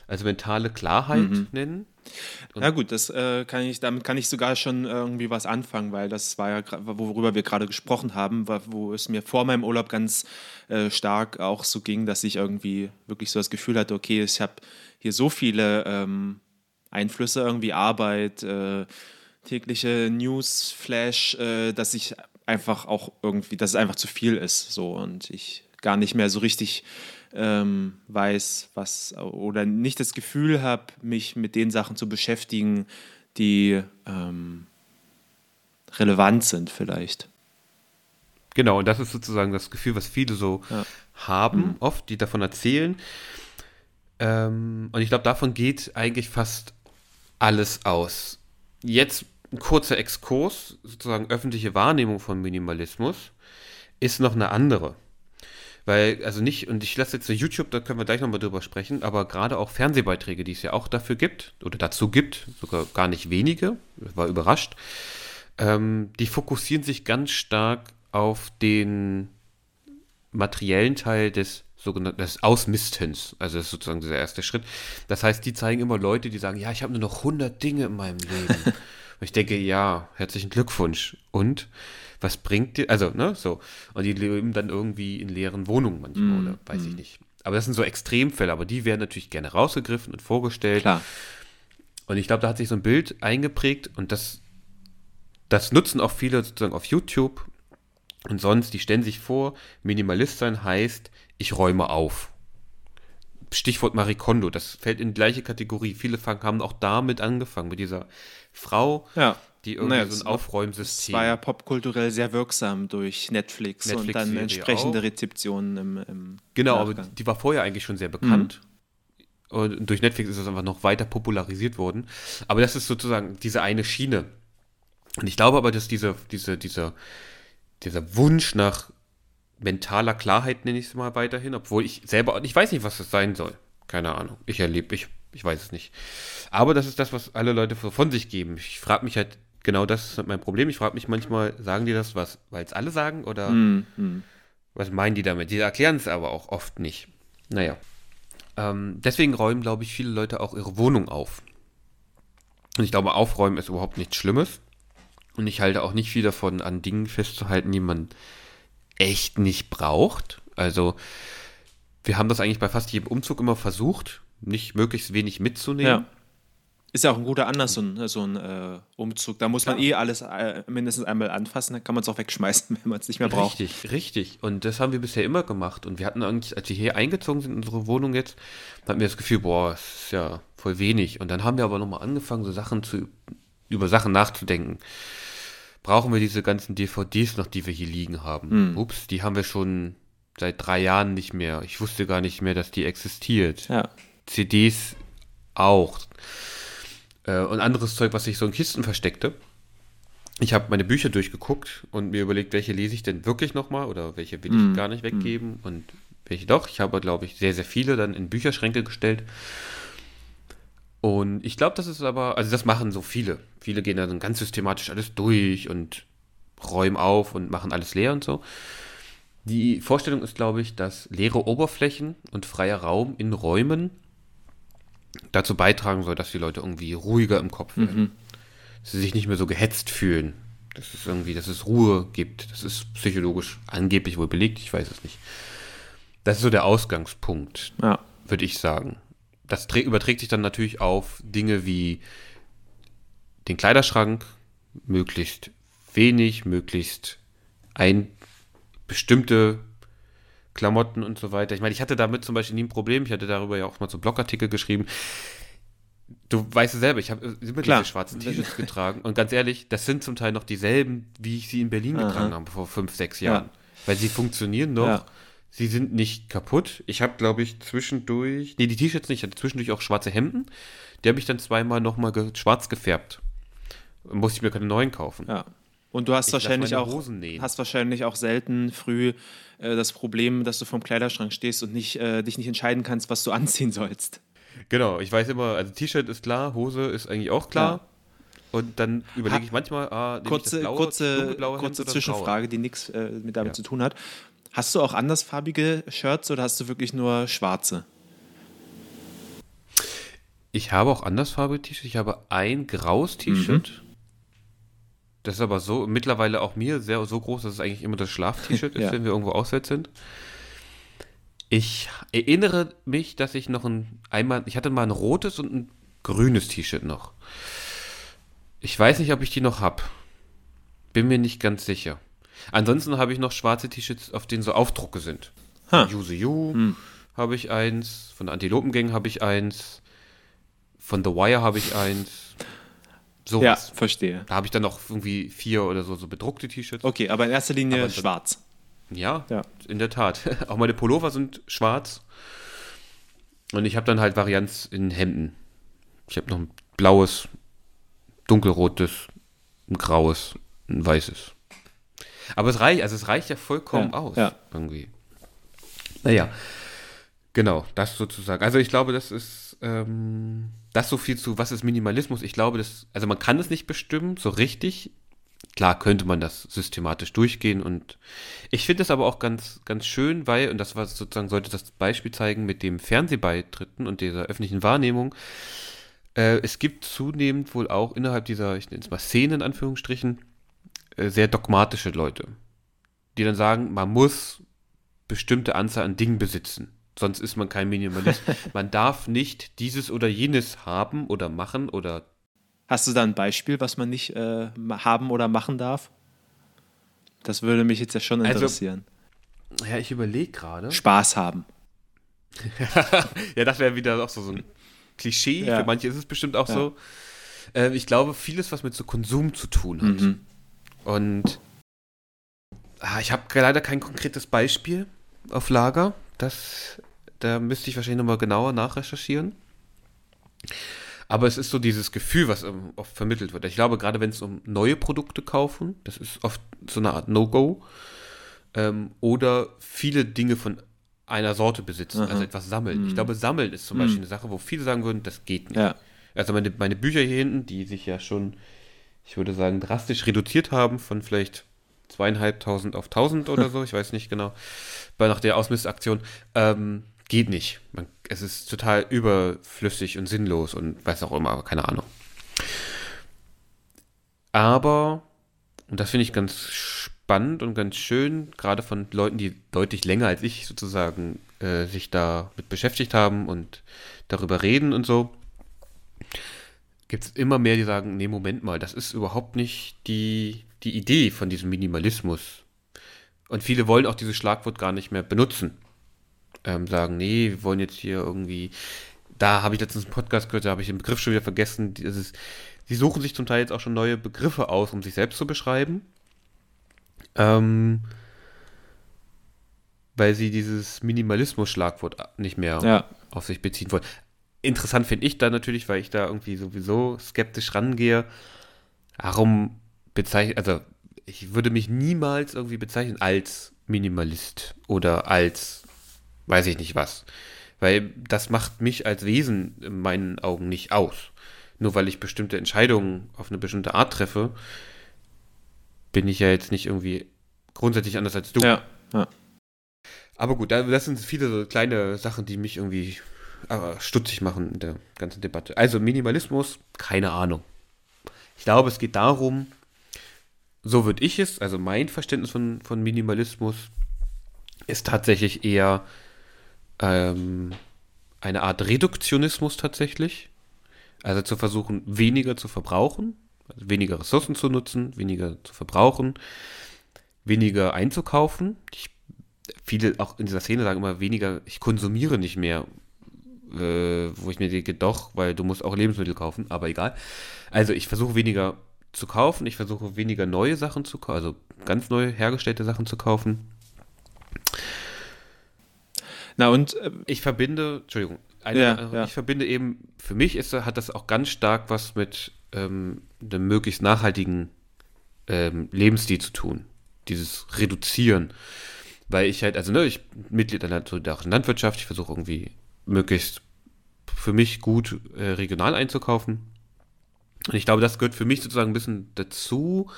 also mentale Klarheit nennen. Und- Ja gut, das äh, kann ich, damit kann ich sogar schon irgendwie was anfangen, weil das war ja, worüber wir gerade gesprochen haben, wo es mir vor meinem Urlaub ganz äh, stark auch so ging, dass ich irgendwie wirklich so das Gefühl hatte, okay, ich habe hier so viele ähm, Einflüsse irgendwie Arbeit, äh, tägliche News, Flash, äh, dass ich einfach auch irgendwie, dass es einfach zu viel ist so und ich gar nicht mehr so richtig ähm, weiß, was oder nicht das Gefühl habe, mich mit den Sachen zu beschäftigen, die ähm, relevant sind vielleicht. Genau, und das ist sozusagen das Gefühl, was viele so ja. haben, mhm. oft, die davon erzählen. Ähm, und ich glaube, davon geht eigentlich fast alles aus. Jetzt ein kurzer Exkurs, sozusagen öffentliche Wahrnehmung von Minimalismus, ist noch eine andere. Weil, also nicht, und ich lasse jetzt YouTube, da können wir gleich nochmal drüber sprechen, aber gerade auch Fernsehbeiträge, die es ja auch dafür gibt, oder dazu gibt, sogar gar nicht wenige, war überrascht, ähm, die fokussieren sich ganz stark auf den materiellen Teil des sogenannten des Ausmistens. Also das ist sozusagen dieser erste Schritt. Das heißt, die zeigen immer Leute, die sagen, ja, ich habe nur noch 100 Dinge in meinem Leben. <laughs> Und ich denke, ja, herzlichen Glückwunsch. Und was bringt dir, also, ne, so. Und die leben dann irgendwie in leeren Wohnungen manchmal, mm, oder weiß mm. ich nicht. Aber das sind so Extremfälle, aber die werden natürlich gerne rausgegriffen und vorgestellt. Klar. Und ich glaube, da hat sich so ein Bild eingeprägt und das, das nutzen auch viele sozusagen auf YouTube und sonst, die stellen sich vor, Minimalist sein heißt, ich räume auf. Stichwort Marikondo, das fällt in die gleiche Kategorie. Viele haben auch damit angefangen, mit dieser Frau, ja. Die irgendwie naja, so ein Aufräumsystem. Das war ja popkulturell sehr wirksam durch Netflix, Netflix und dann entsprechende auch. Rezeptionen im, im Genau, Nachgang. aber die war vorher eigentlich schon sehr bekannt. Mhm. Und durch Netflix ist das einfach noch weiter popularisiert worden. Aber das ist sozusagen diese eine Schiene. Und ich glaube aber, dass diese, diese, dieser, dieser Wunsch nach mentaler Klarheit, nenne ich es mal weiterhin, obwohl ich selber, ich weiß nicht, was das sein soll. Keine Ahnung. Ich erlebe, ich, ich weiß es nicht. Aber das ist das, was alle Leute von sich geben. Ich frage mich halt, genau das ist mein Problem. Ich frage mich manchmal, sagen die das was, weil es alle sagen oder mm, mm. was meinen die damit? Die erklären es aber auch oft nicht. Naja. Ähm, deswegen räumen, glaube ich, viele Leute auch ihre Wohnung auf. Und ich glaube, aufräumen ist überhaupt nichts Schlimmes. Und ich halte auch nicht viel davon, an Dingen festzuhalten, die man echt nicht braucht. Also, wir haben das eigentlich bei fast jedem Umzug immer versucht, nicht möglichst wenig mitzunehmen. Ja. Ist ja auch ein guter Anlass, so ein, so ein äh, Umzug. Da muss man ja. eh alles äh, mindestens einmal anfassen, dann kann man es auch wegschmeißen, <laughs> wenn man es nicht mehr braucht. Richtig, richtig. Und das haben wir bisher immer gemacht. Und wir hatten eigentlich, als wir hier eingezogen sind in unsere Wohnung jetzt, hatten wir das Gefühl, boah, das ist ja voll wenig. Und dann haben wir aber nochmal angefangen, so Sachen zu, über Sachen nachzudenken brauchen wir diese ganzen DVDs noch, die wir hier liegen haben. Mhm. Ups, die haben wir schon seit drei Jahren nicht mehr. Ich wusste gar nicht mehr, dass die existiert. Ja. CDs auch. Äh, und anderes Zeug, was sich so in Kisten versteckte. Ich habe meine Bücher durchgeguckt und mir überlegt, welche lese ich denn wirklich nochmal oder welche will ich mm. gar nicht weggeben mm. und welche doch. Ich habe, glaube ich, sehr, sehr viele dann in Bücherschränke gestellt. Und ich glaube, das ist aber, also das machen so viele. Viele gehen dann ganz systematisch alles durch und räumen auf und machen alles leer und so. Die Vorstellung ist, glaube ich, dass leere Oberflächen und freier Raum in Räumen dazu beitragen soll, dass die Leute irgendwie ruhiger im Kopf werden. Mhm. Dass sie sich nicht mehr so gehetzt fühlen. Dass es irgendwie, dass es Ruhe gibt. Das ist psychologisch angeblich wohl belegt, ich weiß es nicht. Das ist so der Ausgangspunkt, ja. würde ich sagen das überträgt sich dann natürlich auf Dinge wie den Kleiderschrank, möglichst wenig, möglichst ein bestimmte Klamotten und so weiter. Ich meine, ich hatte damit zum Beispiel nie ein Problem. Ich hatte darüber ja auch mal so Blogartikel geschrieben. Du weißt es selber, ich habe immer Klar. diese schwarzen T-Shirts getragen. Und ganz ehrlich, das sind zum Teil noch dieselben, wie ich sie in Berlin Aha. getragen habe vor fünf, sechs Jahren. Ja. Weil sie funktionieren noch. Ja. Sie sind nicht kaputt. Ich habe, glaube ich, zwischendurch, nee, die T-Shirts nicht, ich hatte zwischendurch auch schwarze Hemden. Die habe ich dann zweimal nochmal ge schwarz gefärbt. Musste ich mir keine neuen kaufen. Ja. Und du hast ich wahrscheinlich auch hast wahrscheinlich auch selten früh äh, das Problem, dass du vom Kleiderschrank stehst und nicht, äh, dich nicht entscheiden kannst, was du <laughs> anziehen sollst. Genau, ich weiß immer, also T-Shirt ist klar, Hose ist eigentlich auch klar. Ja. Und dann überlege ich manchmal, ah, kurze, blaue, kurze, kurze Zwischenfrage, die nichts äh, mit damit ja. zu tun hat. Hast du auch andersfarbige Shirts oder hast du wirklich nur schwarze? Ich habe auch andersfarbige T-Shirts. Ich habe ein graues T-Shirt. Mhm. Das ist aber so mittlerweile auch mir sehr so groß, dass es eigentlich immer das Schlaf-T-Shirt <laughs> ist, ja. wenn wir irgendwo auswärts sind. Ich erinnere mich, dass ich noch ein einmal, ich hatte mal ein rotes und ein grünes T-Shirt noch. Ich weiß nicht, ob ich die noch habe. Bin mir nicht ganz sicher. Ansonsten habe ich noch schwarze T-Shirts, auf denen so Aufdrucke sind. Ha. Use You Hm. habe ich eins, von der Antilopengang habe ich eins, von The Wire habe ich eins. So Ja, verstehe. Da habe ich dann noch irgendwie vier oder so, so bedruckte T-Shirts. Okay, aber in erster Linie Aber schwarz. Ja, Ja. in der Tat. <laughs> Auch meine Pullover sind schwarz. Und ich habe dann halt Varianz in Hemden. Ich habe noch ein blaues, dunkelrotes, ein graues, ein weißes. Aber es reicht, also es reicht ja vollkommen Ja, aus. ja. Irgendwie. Naja. Genau, das sozusagen. Also ich glaube, das ist ähm, das so viel zu, was ist Minimalismus? Ich glaube, das, also man kann es nicht bestimmen, so richtig. Klar könnte man das systematisch durchgehen und ich finde es aber auch ganz, ganz schön, weil, und das war sozusagen, sollte das Beispiel zeigen mit dem Fernsehbeitritten und dieser öffentlichen Wahrnehmung, äh, es gibt zunehmend wohl auch innerhalb dieser, ich nenne es mal Szenen in Anführungsstrichen, äh, sehr dogmatische Leute, die dann sagen, man muss bestimmte Anzahl an Dingen besitzen. Sonst ist man kein Minimalist. <laughs> man darf nicht dieses oder jenes haben oder machen oder Hast du da ein Beispiel, was man nicht äh, haben oder machen darf? Das würde mich jetzt ja schon Also- interessieren. ja, ich überlege gerade. Spaß haben. <laughs> ja, das wäre wieder auch so, so ein Klischee. Ja. Für manche ist es bestimmt auch Ja. so. Äh, ich glaube, vieles, was mit so Konsum zu tun hat. Mhm. Und ah, ich habe leider kein konkretes Beispiel auf Lager. Das, da müsste ich wahrscheinlich nochmal genauer nachrecherchieren. Aber es ist so dieses Gefühl, was ähm, oft vermittelt wird. Ich glaube, gerade wenn es um neue Produkte kaufen, das ist oft so eine Art No-Go. Ähm, oder viele Dinge von einer Sorte besitzen, Aha. also etwas sammeln. Mhm. Ich glaube, sammeln ist zum Mhm. Beispiel eine Sache, wo viele sagen würden, das geht nicht. Ja. Also meine, meine Bücher hier hinten, die sich ja schon, ich würde sagen, drastisch reduziert haben von vielleicht zweieinhalbtausend auf tausend oder <laughs> so, ich weiß nicht genau, bei nach der Ausmistaktion, ähm, geht nicht. Man, es ist total überflüssig und sinnlos und weiß auch immer, keine Ahnung. Aber, und das finde ich ganz spannend und ganz schön, gerade von Leuten, die deutlich länger als ich sozusagen äh, sich damit beschäftigt haben und darüber reden und so, gibt es immer mehr, die sagen, nee, Moment mal, das ist überhaupt nicht die, die Idee von diesem Minimalismus. Und viele wollen auch dieses Schlagwort gar nicht mehr benutzen. Ähm, sagen, nee, wir wollen jetzt hier irgendwie, da habe ich letztens einen Podcast gehört, da habe ich den Begriff schon wieder vergessen. Das ist, sie suchen sich zum Teil jetzt auch schon neue Begriffe aus, um sich selbst zu beschreiben. Ähm, weil sie dieses Minimalismus-Schlagwort nicht mehr Ja. auf sich beziehen wollen. Interessant finde ich da natürlich, weil ich da irgendwie sowieso skeptisch rangehe. Warum bezeichnen, also ich würde mich niemals irgendwie bezeichnen als Minimalist oder als weiß ich nicht was. Weil das macht mich als Wesen in meinen Augen nicht aus. Nur weil ich bestimmte Entscheidungen auf eine bestimmte Art treffe, bin ich ja jetzt nicht irgendwie grundsätzlich anders als du. Ja. ja. Aber gut, da- das sind viele so kleine Sachen, die mich irgendwie äh, stutzig machen in der ganzen Debatte. Also Minimalismus, keine Ahnung. Ich glaube, es geht darum, so würde ich es, also mein Verständnis von, von Minimalismus ist tatsächlich eher ähm, eine Art Reduktionismus tatsächlich. Also zu versuchen, weniger zu verbrauchen, also weniger Ressourcen zu nutzen, weniger zu verbrauchen, weniger einzukaufen. Ich, viele auch in dieser Szene sagen immer weniger, ich konsumiere nicht mehr, äh, wo ich mir denke, doch, weil du musst auch Lebensmittel kaufen, aber egal. Also ich versuche weniger zu kaufen, ich versuche weniger neue Sachen zu kaufen, also ganz neu hergestellte Sachen zu kaufen. Na und äh, Ich verbinde, Entschuldigung, eine, Ja, äh, ja. ich verbinde eben, für mich ist, hat das auch ganz stark was mit ähm, einem möglichst nachhaltigen ähm, Lebensstil zu tun. Dieses Reduzieren. Weil ich halt, also ne, ich bin Mitglied einer solidarischen Landwirtschaft, ich versuche irgendwie möglichst für mich gut äh, regional einzukaufen. Und ich glaube, das gehört für mich sozusagen ein bisschen dazu.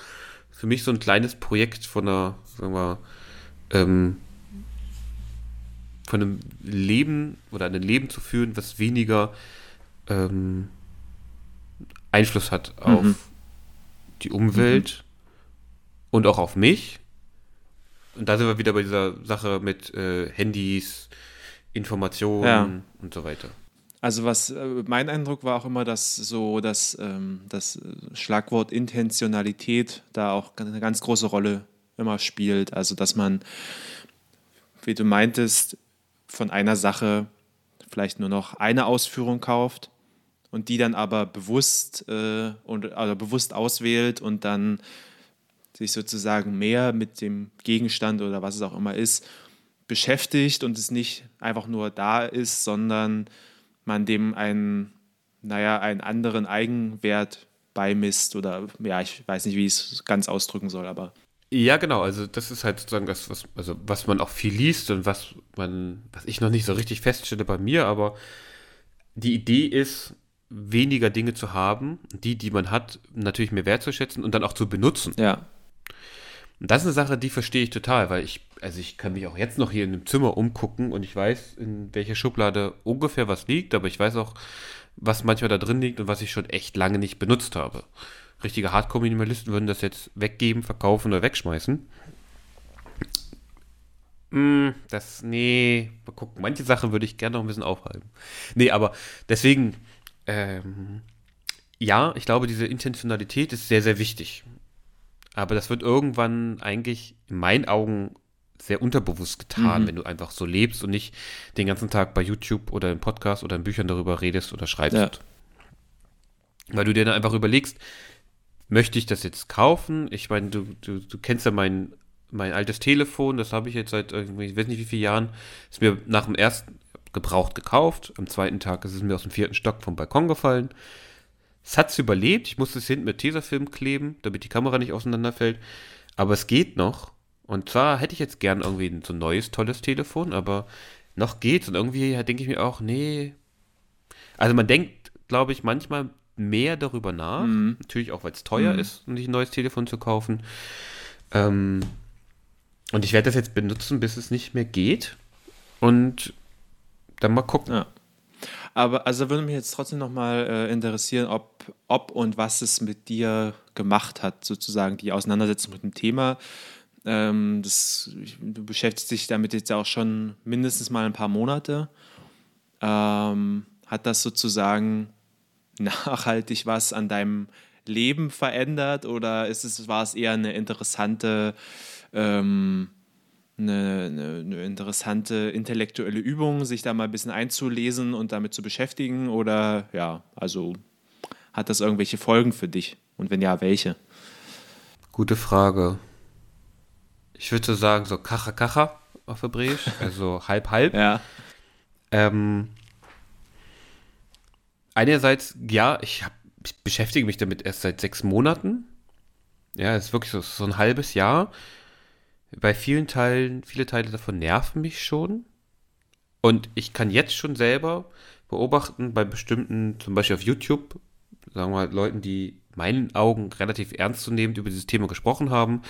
Für mich so ein kleines Projekt von einer, sagen wir, ähm, von einem Leben oder ein Leben zu führen, was weniger ähm, Einfluss hat auf Mhm. die Umwelt und auch auf mich. Und da sind wir wieder bei dieser Sache mit äh, Handys, Informationen Ja. und so weiter. Also was äh, mein Eindruck war auch immer, dass so dass, ähm, das Schlagwort Intentionalität da auch eine ganz große Rolle immer spielt. Also dass man, wie du meintest, von einer Sache vielleicht nur noch eine Ausführung kauft und die dann aber bewusst äh, und also bewusst auswählt und dann sich sozusagen mehr mit dem Gegenstand oder was es auch immer ist beschäftigt und es nicht einfach nur da ist, sondern man dem einen, naja, einen anderen Eigenwert beimisst oder ja, ich weiß nicht, wie ich es ganz ausdrücken soll, aber. Ja, genau, also das ist halt sozusagen das, was, also was man auch viel liest und was man, was ich noch nicht so richtig feststelle bei mir, aber die Idee ist, weniger Dinge zu haben, die, die man hat, natürlich mehr wertzuschätzen und dann auch zu benutzen. Ja. Und das ist eine Sache, die verstehe ich total, weil ich also ich kann mich auch jetzt noch hier in dem Zimmer umgucken und ich weiß, in welcher Schublade ungefähr was liegt, aber ich weiß auch, was manchmal da drin liegt und was ich schon echt lange nicht benutzt habe. Richtige Hardcore-Minimalisten würden das jetzt weggeben, verkaufen oder wegschmeißen. Mm, das, nee, mal gucken. Manche Sachen würde ich gerne noch ein bisschen aufhalten. Nee, aber deswegen, ähm, ja, ich glaube, diese Intentionalität ist sehr, sehr wichtig. Aber das wird irgendwann eigentlich in meinen Augen sehr unterbewusst getan, mhm. wenn du einfach so lebst und nicht den ganzen Tag bei YouTube oder im Podcast oder in Büchern darüber redest oder schreibst. Ja. Weil du dir dann einfach überlegst, möchte ich das jetzt kaufen? Ich meine, du, du, du kennst ja mein, mein altes Telefon, das habe ich jetzt seit irgendwie, ich weiß nicht wie vielen Jahren, ist mir nach dem ersten gebraucht gekauft. Am zweiten Tag ist es mir aus dem vierten Stock vom Balkon gefallen. Es hat es überlebt. Ich musste es hinten mit Tesafilm kleben, damit die Kamera nicht auseinanderfällt. Aber es geht noch. Und zwar hätte ich jetzt gern irgendwie so ein neues, tolles Telefon, aber noch geht's. Und irgendwie denke ich mir auch, nee. Also man denkt, glaube ich, manchmal mehr darüber nach. Mhm. Natürlich auch, weil es teuer mhm. ist, um sich ein neues Telefon zu kaufen. Ähm, und ich werde das jetzt benutzen, bis es nicht mehr geht. Und dann mal gucken. Ja. Aber also würde mich jetzt trotzdem nochmal äh, interessieren, ob, ob und was es mit dir gemacht hat, sozusagen die Auseinandersetzung mit dem Thema. Ähm, das, du beschäftigst dich damit jetzt auch schon mindestens mal ein paar Monate. Ähm, hat das sozusagen nachhaltig was an deinem Leben verändert oder ist es, war es eher eine interessante, ähm, eine, eine, eine, interessante intellektuelle Übung, sich da mal ein bisschen einzulesen und damit zu beschäftigen? Oder ja, also hat das irgendwelche Folgen für dich? Und wenn ja, welche? Gute Frage ich würde so sagen, so Kacha Kacha auf Hebräisch, also halb halb. Ja. Ähm, einerseits, ja, ich, hab, ich beschäftige mich damit erst seit sechs Monaten. Ja, es ist wirklich so, so ein halbes Jahr. Bei vielen Teilen, viele Teile davon nerven mich schon. Und ich kann jetzt schon selber beobachten, bei bestimmten, zum Beispiel auf YouTube, sagen wir mal, Leuten, die meinen Augen relativ ernstzunehmend über dieses Thema gesprochen haben,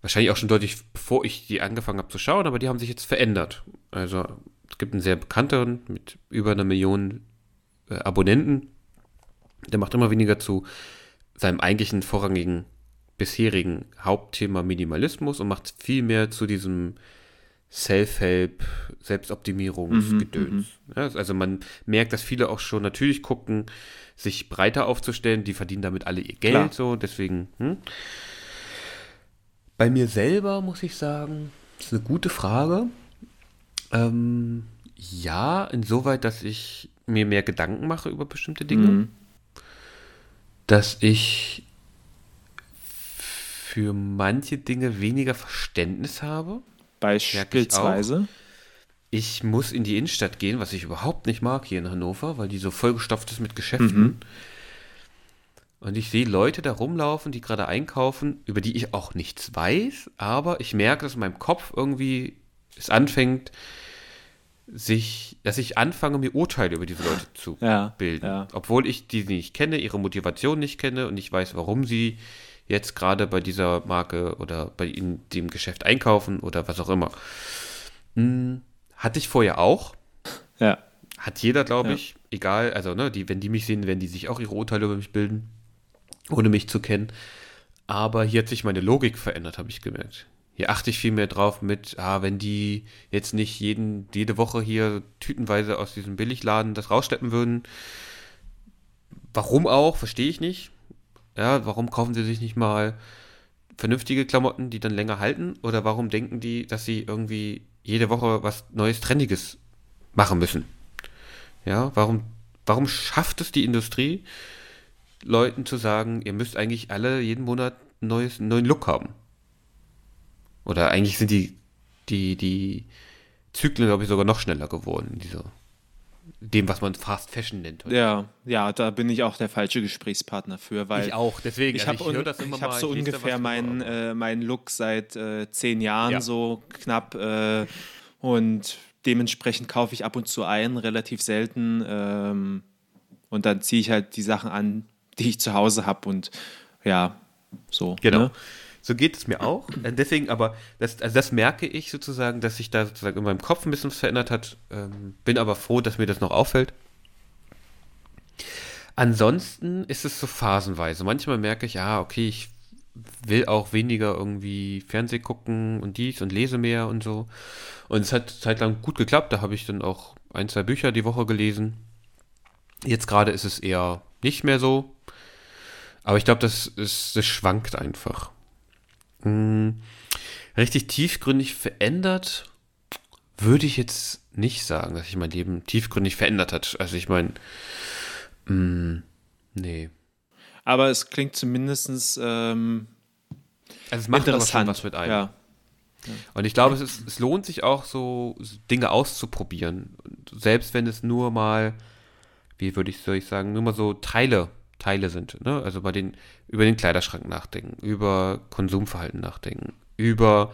wahrscheinlich auch schon deutlich bevor ich die angefangen habe zu schauen, aber die haben sich jetzt verändert. Also es gibt einen sehr bekannteren mit über einer Million äh, Abonnenten. Der macht immer weniger zu seinem eigentlichen vorrangigen bisherigen Hauptthema Minimalismus und macht viel mehr zu diesem Self-Help, Selbstoptimierungsgedöns. Mhm, ja, also man merkt, dass viele auch schon natürlich gucken, sich breiter aufzustellen. Die verdienen damit alle ihr Geld, Klar. so deswegen. Hm? Bei mir selber muss ich sagen, ist eine gute Frage. Ähm, ja, insoweit, dass ich mir mehr Gedanken mache über bestimmte Dinge. Mhm. Dass ich für manche Dinge weniger Verständnis habe. Beispielsweise? Ich, ich, muss in die Innenstadt gehen, was ich überhaupt nicht mag hier in Hannover, weil die so vollgestopft ist mit Geschäften. Mhm. Und ich sehe Leute da rumlaufen, die gerade einkaufen, über die ich auch nichts weiß, aber ich merke, dass in meinem Kopf irgendwie es anfängt, sich, dass ich anfange, mir Urteile über diese Leute zu ja, bilden. Ja. Obwohl ich die nicht kenne, ihre Motivation nicht kenne und nicht weiß, warum sie jetzt gerade bei dieser Marke oder bei in dem Geschäft einkaufen oder was auch immer. Hm, hatte ich vorher auch. Ja. Hat jeder, glaube ja. ich, egal, also ne, die, wenn die mich sehen, werden die sich auch ihre Urteile über mich bilden ohne mich zu kennen. Aber hier hat sich meine Logik verändert, habe ich gemerkt. Hier achte ich viel mehr drauf mit, ah, wenn die jetzt nicht jeden, jede Woche hier tütenweise aus diesem Billigladen das rausschleppen würden. Warum auch, verstehe ich nicht. Ja, warum kaufen sie sich nicht mal vernünftige Klamotten, die dann länger halten? Oder warum denken die, dass sie irgendwie jede Woche was Neues, Trendiges machen müssen? Ja, warum, warum schafft es die Industrie, Leuten zu sagen, ihr müsst eigentlich alle jeden Monat neues, einen neuen Look haben? Oder eigentlich sind die, die, die Zyklen, glaube ich, sogar noch schneller geworden, diese, dem, was man Fast Fashion nennt. Heute. Ja, ja, da bin ich auch der falsche Gesprächspartner für, weil ich auch, deswegen. Ich also habe hab so ungefähr meinen äh, mein Look seit äh, zehn Jahren ja. so knapp äh, und dementsprechend kaufe ich ab und zu ein, relativ selten ähm, und dann ziehe ich halt die Sachen an, die ich zu Hause habe und ja, so. Genau. Ne? So geht es mir auch. Äh, deswegen, aber das, also das merke ich sozusagen, dass sich da sozusagen in meinem Kopf ein bisschen was verändert hat. Ähm, bin aber froh, dass mir das noch auffällt. Ansonsten ist es so phasenweise. Manchmal merke ich, ja, okay, ich will auch weniger irgendwie Fernseh gucken und dies und lese mehr und so. Und es hat zeitlang gut geklappt. Da habe ich dann auch ein, zwei Bücher die Woche gelesen. Jetzt gerade ist es eher nicht mehr so. Aber ich glaube, das, das schwankt einfach. Hm, richtig tiefgründig verändert würde ich jetzt nicht sagen, dass sich mein Leben tiefgründig verändert hat. Also ich meine, hm, nee. Aber es klingt zumindest ähm, also es macht interessant. was mit einem. Ja. Und ich glaube, es, ist, es lohnt sich auch so, Dinge auszuprobieren. Selbst wenn es nur mal, wie würde ich, soll ich sagen, nur mal so Teile Teile sind. Ne? Also bei den, über den Kleiderschrank nachdenken, über Konsumverhalten nachdenken, über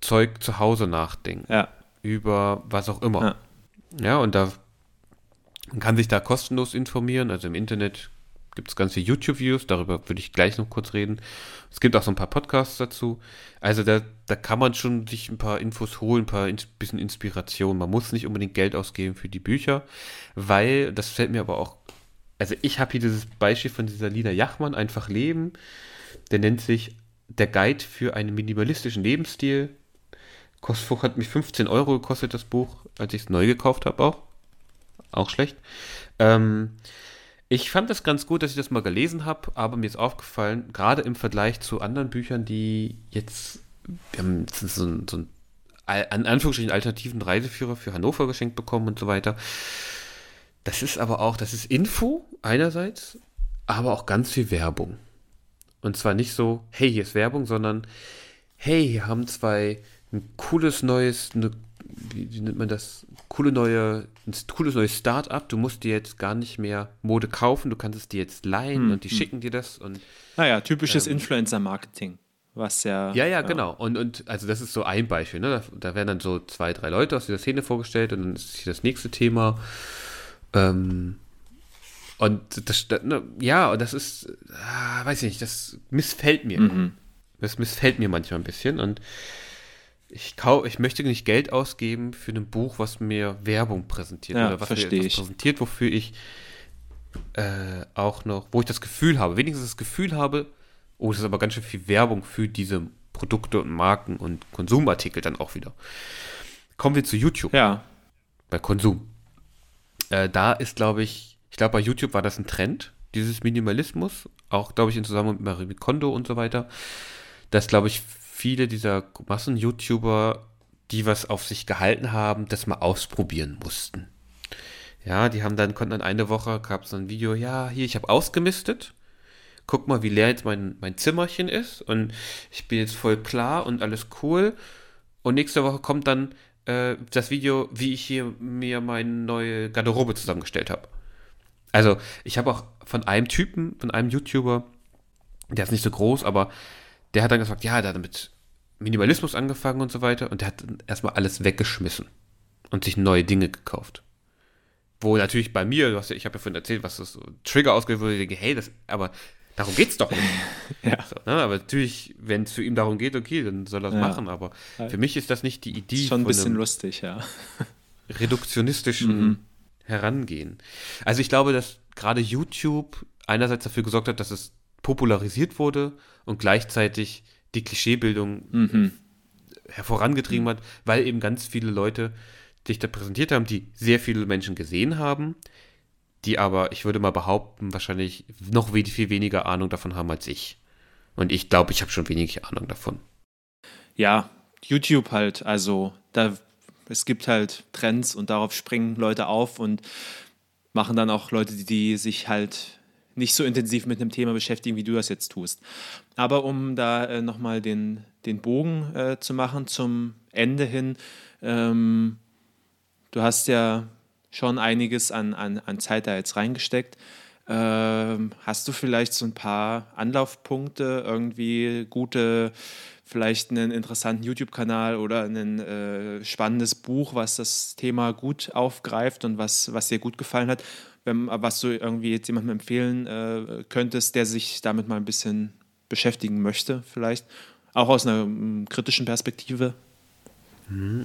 Zeug zu Hause nachdenken, ja. über was auch immer. Ja. ja, und da man kann sich da kostenlos informieren. Also im Internet gibt es ganz viele YouTube-Videos, darüber würde ich gleich noch kurz reden. Es gibt auch so ein paar Podcasts dazu. Also da, da kann man schon sich ein paar Infos holen, ein paar ins, bisschen Inspiration. Man muss nicht unbedingt Geld ausgeben für die Bücher, weil, das fällt mir aber auch also ich habe hier dieses Beispiel von dieser Lina Jachmann, Einfach Leben. Der nennt sich Der Guide für einen minimalistischen Lebensstil. Kostbuch hat mich 15 Euro gekostet, das Buch, als ich es neu gekauft habe auch. Auch schlecht. Ähm, ich fand das ganz gut, dass ich das mal gelesen habe, aber mir ist aufgefallen, gerade im Vergleich zu anderen Büchern, die jetzt, wir haben so, so einen, an Anführungsstrichen alternativen Reiseführer für Hannover geschenkt bekommen und so weiter. Das ist aber auch, das ist Info einerseits, aber auch ganz viel Werbung. Und zwar nicht so, hey, hier ist Werbung, sondern hey, hier haben zwei ein cooles neues, eine, wie, wie, nennt man das? Coole neue, ein cooles neues Start-up. Du musst dir jetzt gar nicht mehr Mode kaufen, du kannst es dir jetzt leihen hm, und die hm. schicken dir das. Und, naja, typisches ähm, Influencer-Marketing. Was ja. Ja, ja, genau. Und, und also das ist so ein Beispiel. Ne? Da, da werden dann so zwei, drei Leute aus dieser Szene vorgestellt und dann ist hier das nächste Thema. Ähm, und das, ne, ja, das ist, ah, weiß ich nicht, das missfällt mir. Mhm. Das missfällt mir manchmal ein bisschen und ich, kau ich möchte nicht Geld ausgeben für ein Buch, was mir Werbung präsentiert ja, oder was mir etwas präsentiert, wofür ich äh, auch noch, wo ich das Gefühl habe, wenigstens das Gefühl habe, oh, das ist aber ganz schön viel Werbung für diese Produkte und Marken und Konsumartikel dann auch wieder. Kommen wir zu YouTube. Ja. Bei Konsum. Äh, da ist, glaube ich, ich glaube, bei YouTube war das ein Trend, dieses Minimalismus, auch, glaube ich, in Zusammenhang mit Marie Kondo und so weiter, dass, glaube ich, viele dieser Massen-YouTuber, die was auf sich gehalten haben, das mal ausprobieren mussten. Ja, die haben dann, konnten dann eine Woche, gab es ein Video, ja, hier, ich habe ausgemistet. Guck mal, wie leer jetzt mein, mein Zimmerchen ist. Und ich bin jetzt voll klar und alles cool. Und nächste Woche kommt dann, äh, das Video, wie ich hier mir meine neue Garderobe zusammengestellt habe. Also, ich habe auch von einem Typen, von einem YouTuber, der ist nicht so groß, aber der hat dann gesagt, ja, der hat mit Minimalismus angefangen und so weiter und der hat erstmal alles weggeschmissen und sich neue Dinge gekauft. Wo natürlich bei mir, ich habe ja vorhin erzählt, was das so Trigger ausgelöst wurde, ich denke, hey, das, aber Darum geht es doch nicht. <laughs> ja. so, ne? Aber natürlich, wenn es für ihn darum geht, okay, dann soll er es ja. machen. Aber für mich ist das nicht die Idee. Schon ein bisschen lustig, ja. <laughs> reduktionistischen mhm. Herangehen. Also ich glaube, dass gerade YouTube einerseits dafür gesorgt hat, dass es popularisiert wurde und gleichzeitig die Klischeebildung Mhm. hervorangetrieben hat, weil eben ganz viele Leute sich da präsentiert haben, die sehr viele Menschen gesehen haben, die aber, ich würde mal behaupten, wahrscheinlich noch viel weniger Ahnung davon haben als ich. Und ich glaube, ich habe schon wenig Ahnung davon. Ja, YouTube halt, also da es gibt halt Trends und darauf springen Leute auf und machen dann auch Leute, die, die sich halt nicht so intensiv mit einem Thema beschäftigen, wie du das jetzt tust. Aber um da äh, nochmal den, den Bogen äh, zu machen zum Ende hin, ähm, du hast ja schon einiges an, an, an Zeit da jetzt reingesteckt. Ähm, hast du vielleicht so ein paar Anlaufpunkte, irgendwie gute, vielleicht einen interessanten YouTube-Kanal oder ein äh, spannendes Buch, was das Thema gut aufgreift und was, was dir gut gefallen hat, wenn, was du irgendwie jetzt jemandem empfehlen äh, könntest, der sich damit mal ein bisschen beschäftigen möchte, vielleicht? Auch aus einer mm, kritischen Perspektive?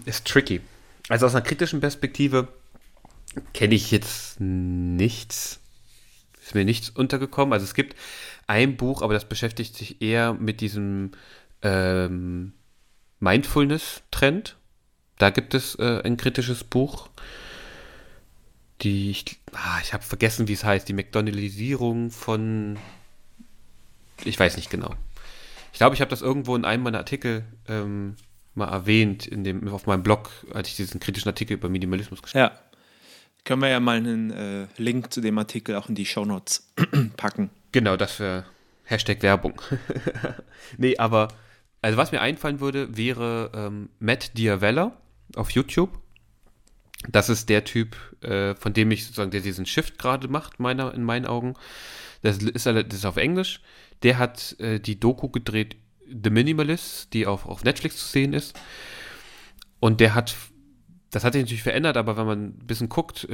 Ist tricky. Also aus einer kritischen Perspektive kenne ich jetzt nichts. Ist mir nichts untergekommen. Also es gibt ein Buch, aber das beschäftigt sich eher mit diesem ähm, Mindfulness-Trend. Da gibt es äh, ein kritisches Buch. Die, ich, ah, ich habe vergessen, wie es heißt, die McDonaldisierung von, ich weiß nicht genau. Ich glaube, ich habe das irgendwo in einem meiner Artikel ähm, mal erwähnt, in dem, auf meinem Blog, als ich diesen kritischen Artikel über Minimalismus geschrieben Ja. Können wir ja mal einen äh, Link zu dem Artikel auch in die Shownotes <clears throat> packen. Genau, das wäre Hashtag Werbung. <laughs> nee, aber, also was mir einfallen würde, wäre ähm, Matt Diavella auf YouTube. Das ist der Typ, äh, von dem ich sozusagen, der diesen Shift gerade macht, meiner, in meinen Augen. Das ist, das ist auf Englisch. Der hat äh, die Doku gedreht, The Minimalist, die auf, auf Netflix zu sehen ist. Und der hat, das hat sich natürlich verändert, aber wenn man ein bisschen guckt,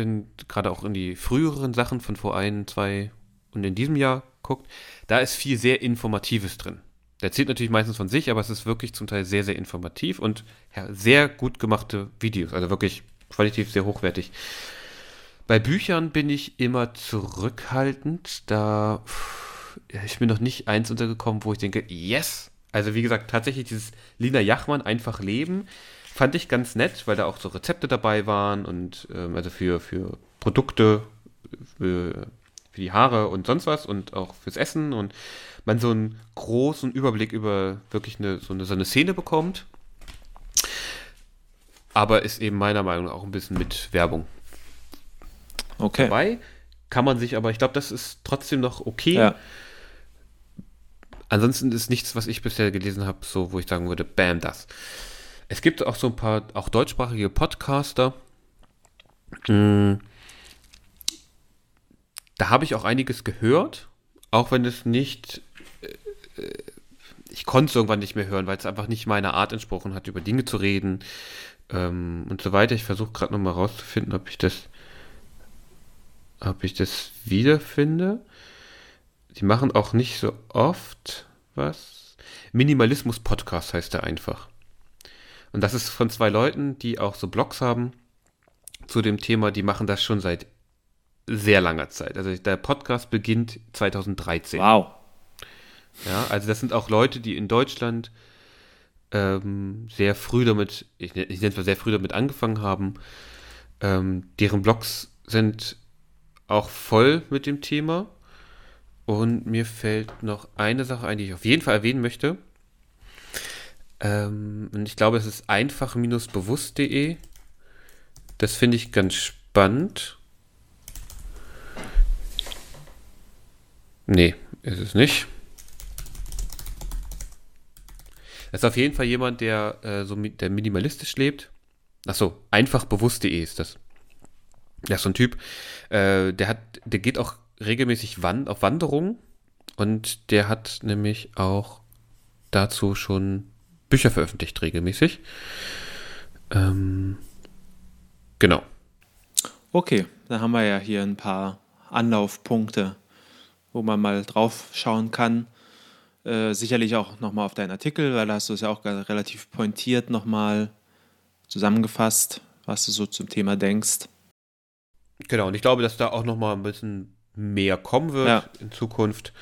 gerade auch in die früheren Sachen von vor ein, zwei und in diesem Jahr guckt, da ist viel sehr Informatives drin. Der erzählt natürlich meistens von sich, aber es ist wirklich zum Teil sehr, sehr informativ und ja, sehr gut gemachte Videos. Also wirklich qualitativ sehr hochwertig. Bei Büchern bin ich immer zurückhaltend. Da pff, ich bin noch nicht eins untergekommen, wo ich denke, yes. Also wie gesagt, tatsächlich dieses Lina Jachmann einfach leben fand ich ganz nett, weil da auch so Rezepte dabei waren und ähm, also für, für Produkte, für, für die Haare und sonst was und auch fürs Essen und man so einen großen Überblick über wirklich eine, so eine, so eine Szene bekommt. Aber ist eben meiner Meinung nach auch ein bisschen mit Werbung Okay. dabei. Kann man sich aber, ich glaube, das ist trotzdem noch okay. Ja. Ansonsten ist nichts, was ich bisher gelesen habe, so, wo ich sagen würde, bam, das. Es gibt auch so ein paar, auch deutschsprachige Podcaster. Mm. Da habe ich auch einiges gehört, auch wenn es nicht, äh, ich konnte es irgendwann nicht mehr hören, weil es einfach nicht meiner Art entsprochen hat, über Dinge zu reden ähm, und so weiter. Ich versuche gerade nochmal rauszufinden, ob ich das, ob ich das wiederfinde. Die machen auch nicht so oft was. Minimalismus Podcast heißt der einfach. Und das ist von zwei Leuten, die auch so Blogs haben zu dem Thema. Die machen das schon seit sehr langer Zeit. Also der Podcast beginnt 2013. Wow. Ja, also das sind auch Leute, die in Deutschland ähm, sehr früh damit, ich, ich nenne es mal sehr früh damit angefangen haben. Ähm, deren Blogs sind auch voll mit dem Thema. Und mir fällt noch eine Sache ein, die ich auf jeden Fall erwähnen möchte. Ähm, und ich glaube, es ist einfach-bewusst.de. Das finde ich ganz spannend. Nee, ist es nicht. Das ist auf jeden Fall jemand, der, äh, so, der minimalistisch lebt. Achso, einfachbewusst.de ist das. Das ist so ein Typ, äh, der hat, der geht auch regelmäßig wan auf Wanderungen und der hat nämlich auch dazu schon Bücher veröffentlicht, regelmäßig. Ähm, genau. Okay, dann haben wir ja hier ein paar Anlaufpunkte, wo man mal drauf schauen kann. Äh, sicherlich auch nochmal auf deinen Artikel, weil da hast du es ja auch relativ pointiert nochmal zusammengefasst, was du so zum Thema denkst. Genau, und ich glaube, dass da auch noch mal ein bisschen mehr kommen wird Ja. in Zukunft.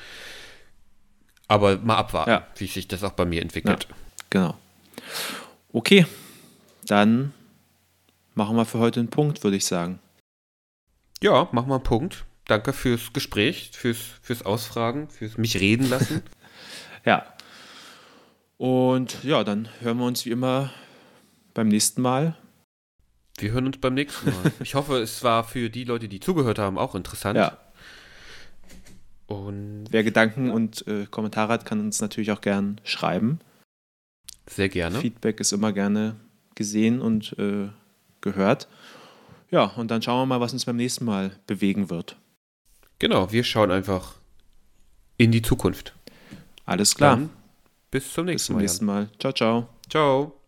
Aber mal abwarten, Ja. wie sich das auch bei mir entwickelt. Genau. Okay, dann machen wir für heute einen Punkt, würde ich sagen. Ja, machen wir einen Punkt. Danke fürs Gespräch, fürs, fürs Ausfragen, fürs mich reden lassen. <laughs> Ja. Und ja, dann hören wir uns wie immer beim nächsten Mal. Wir hören uns beim nächsten Mal. <laughs> Ich hoffe, es war für die Leute, die zugehört haben, auch interessant. Ja. Und Wer Gedanken und äh, Kommentare hat, kann uns natürlich auch gern schreiben. Sehr gerne. Feedback ist immer gerne gesehen und äh, gehört. Ja, und dann schauen wir mal, was uns beim nächsten Mal bewegen wird. Genau, wir schauen einfach in die Zukunft. Alles klar. Dann bis zum Bis nächsten zum Mal. nächsten Mal. Ciao, ciao. Jan. Ciao.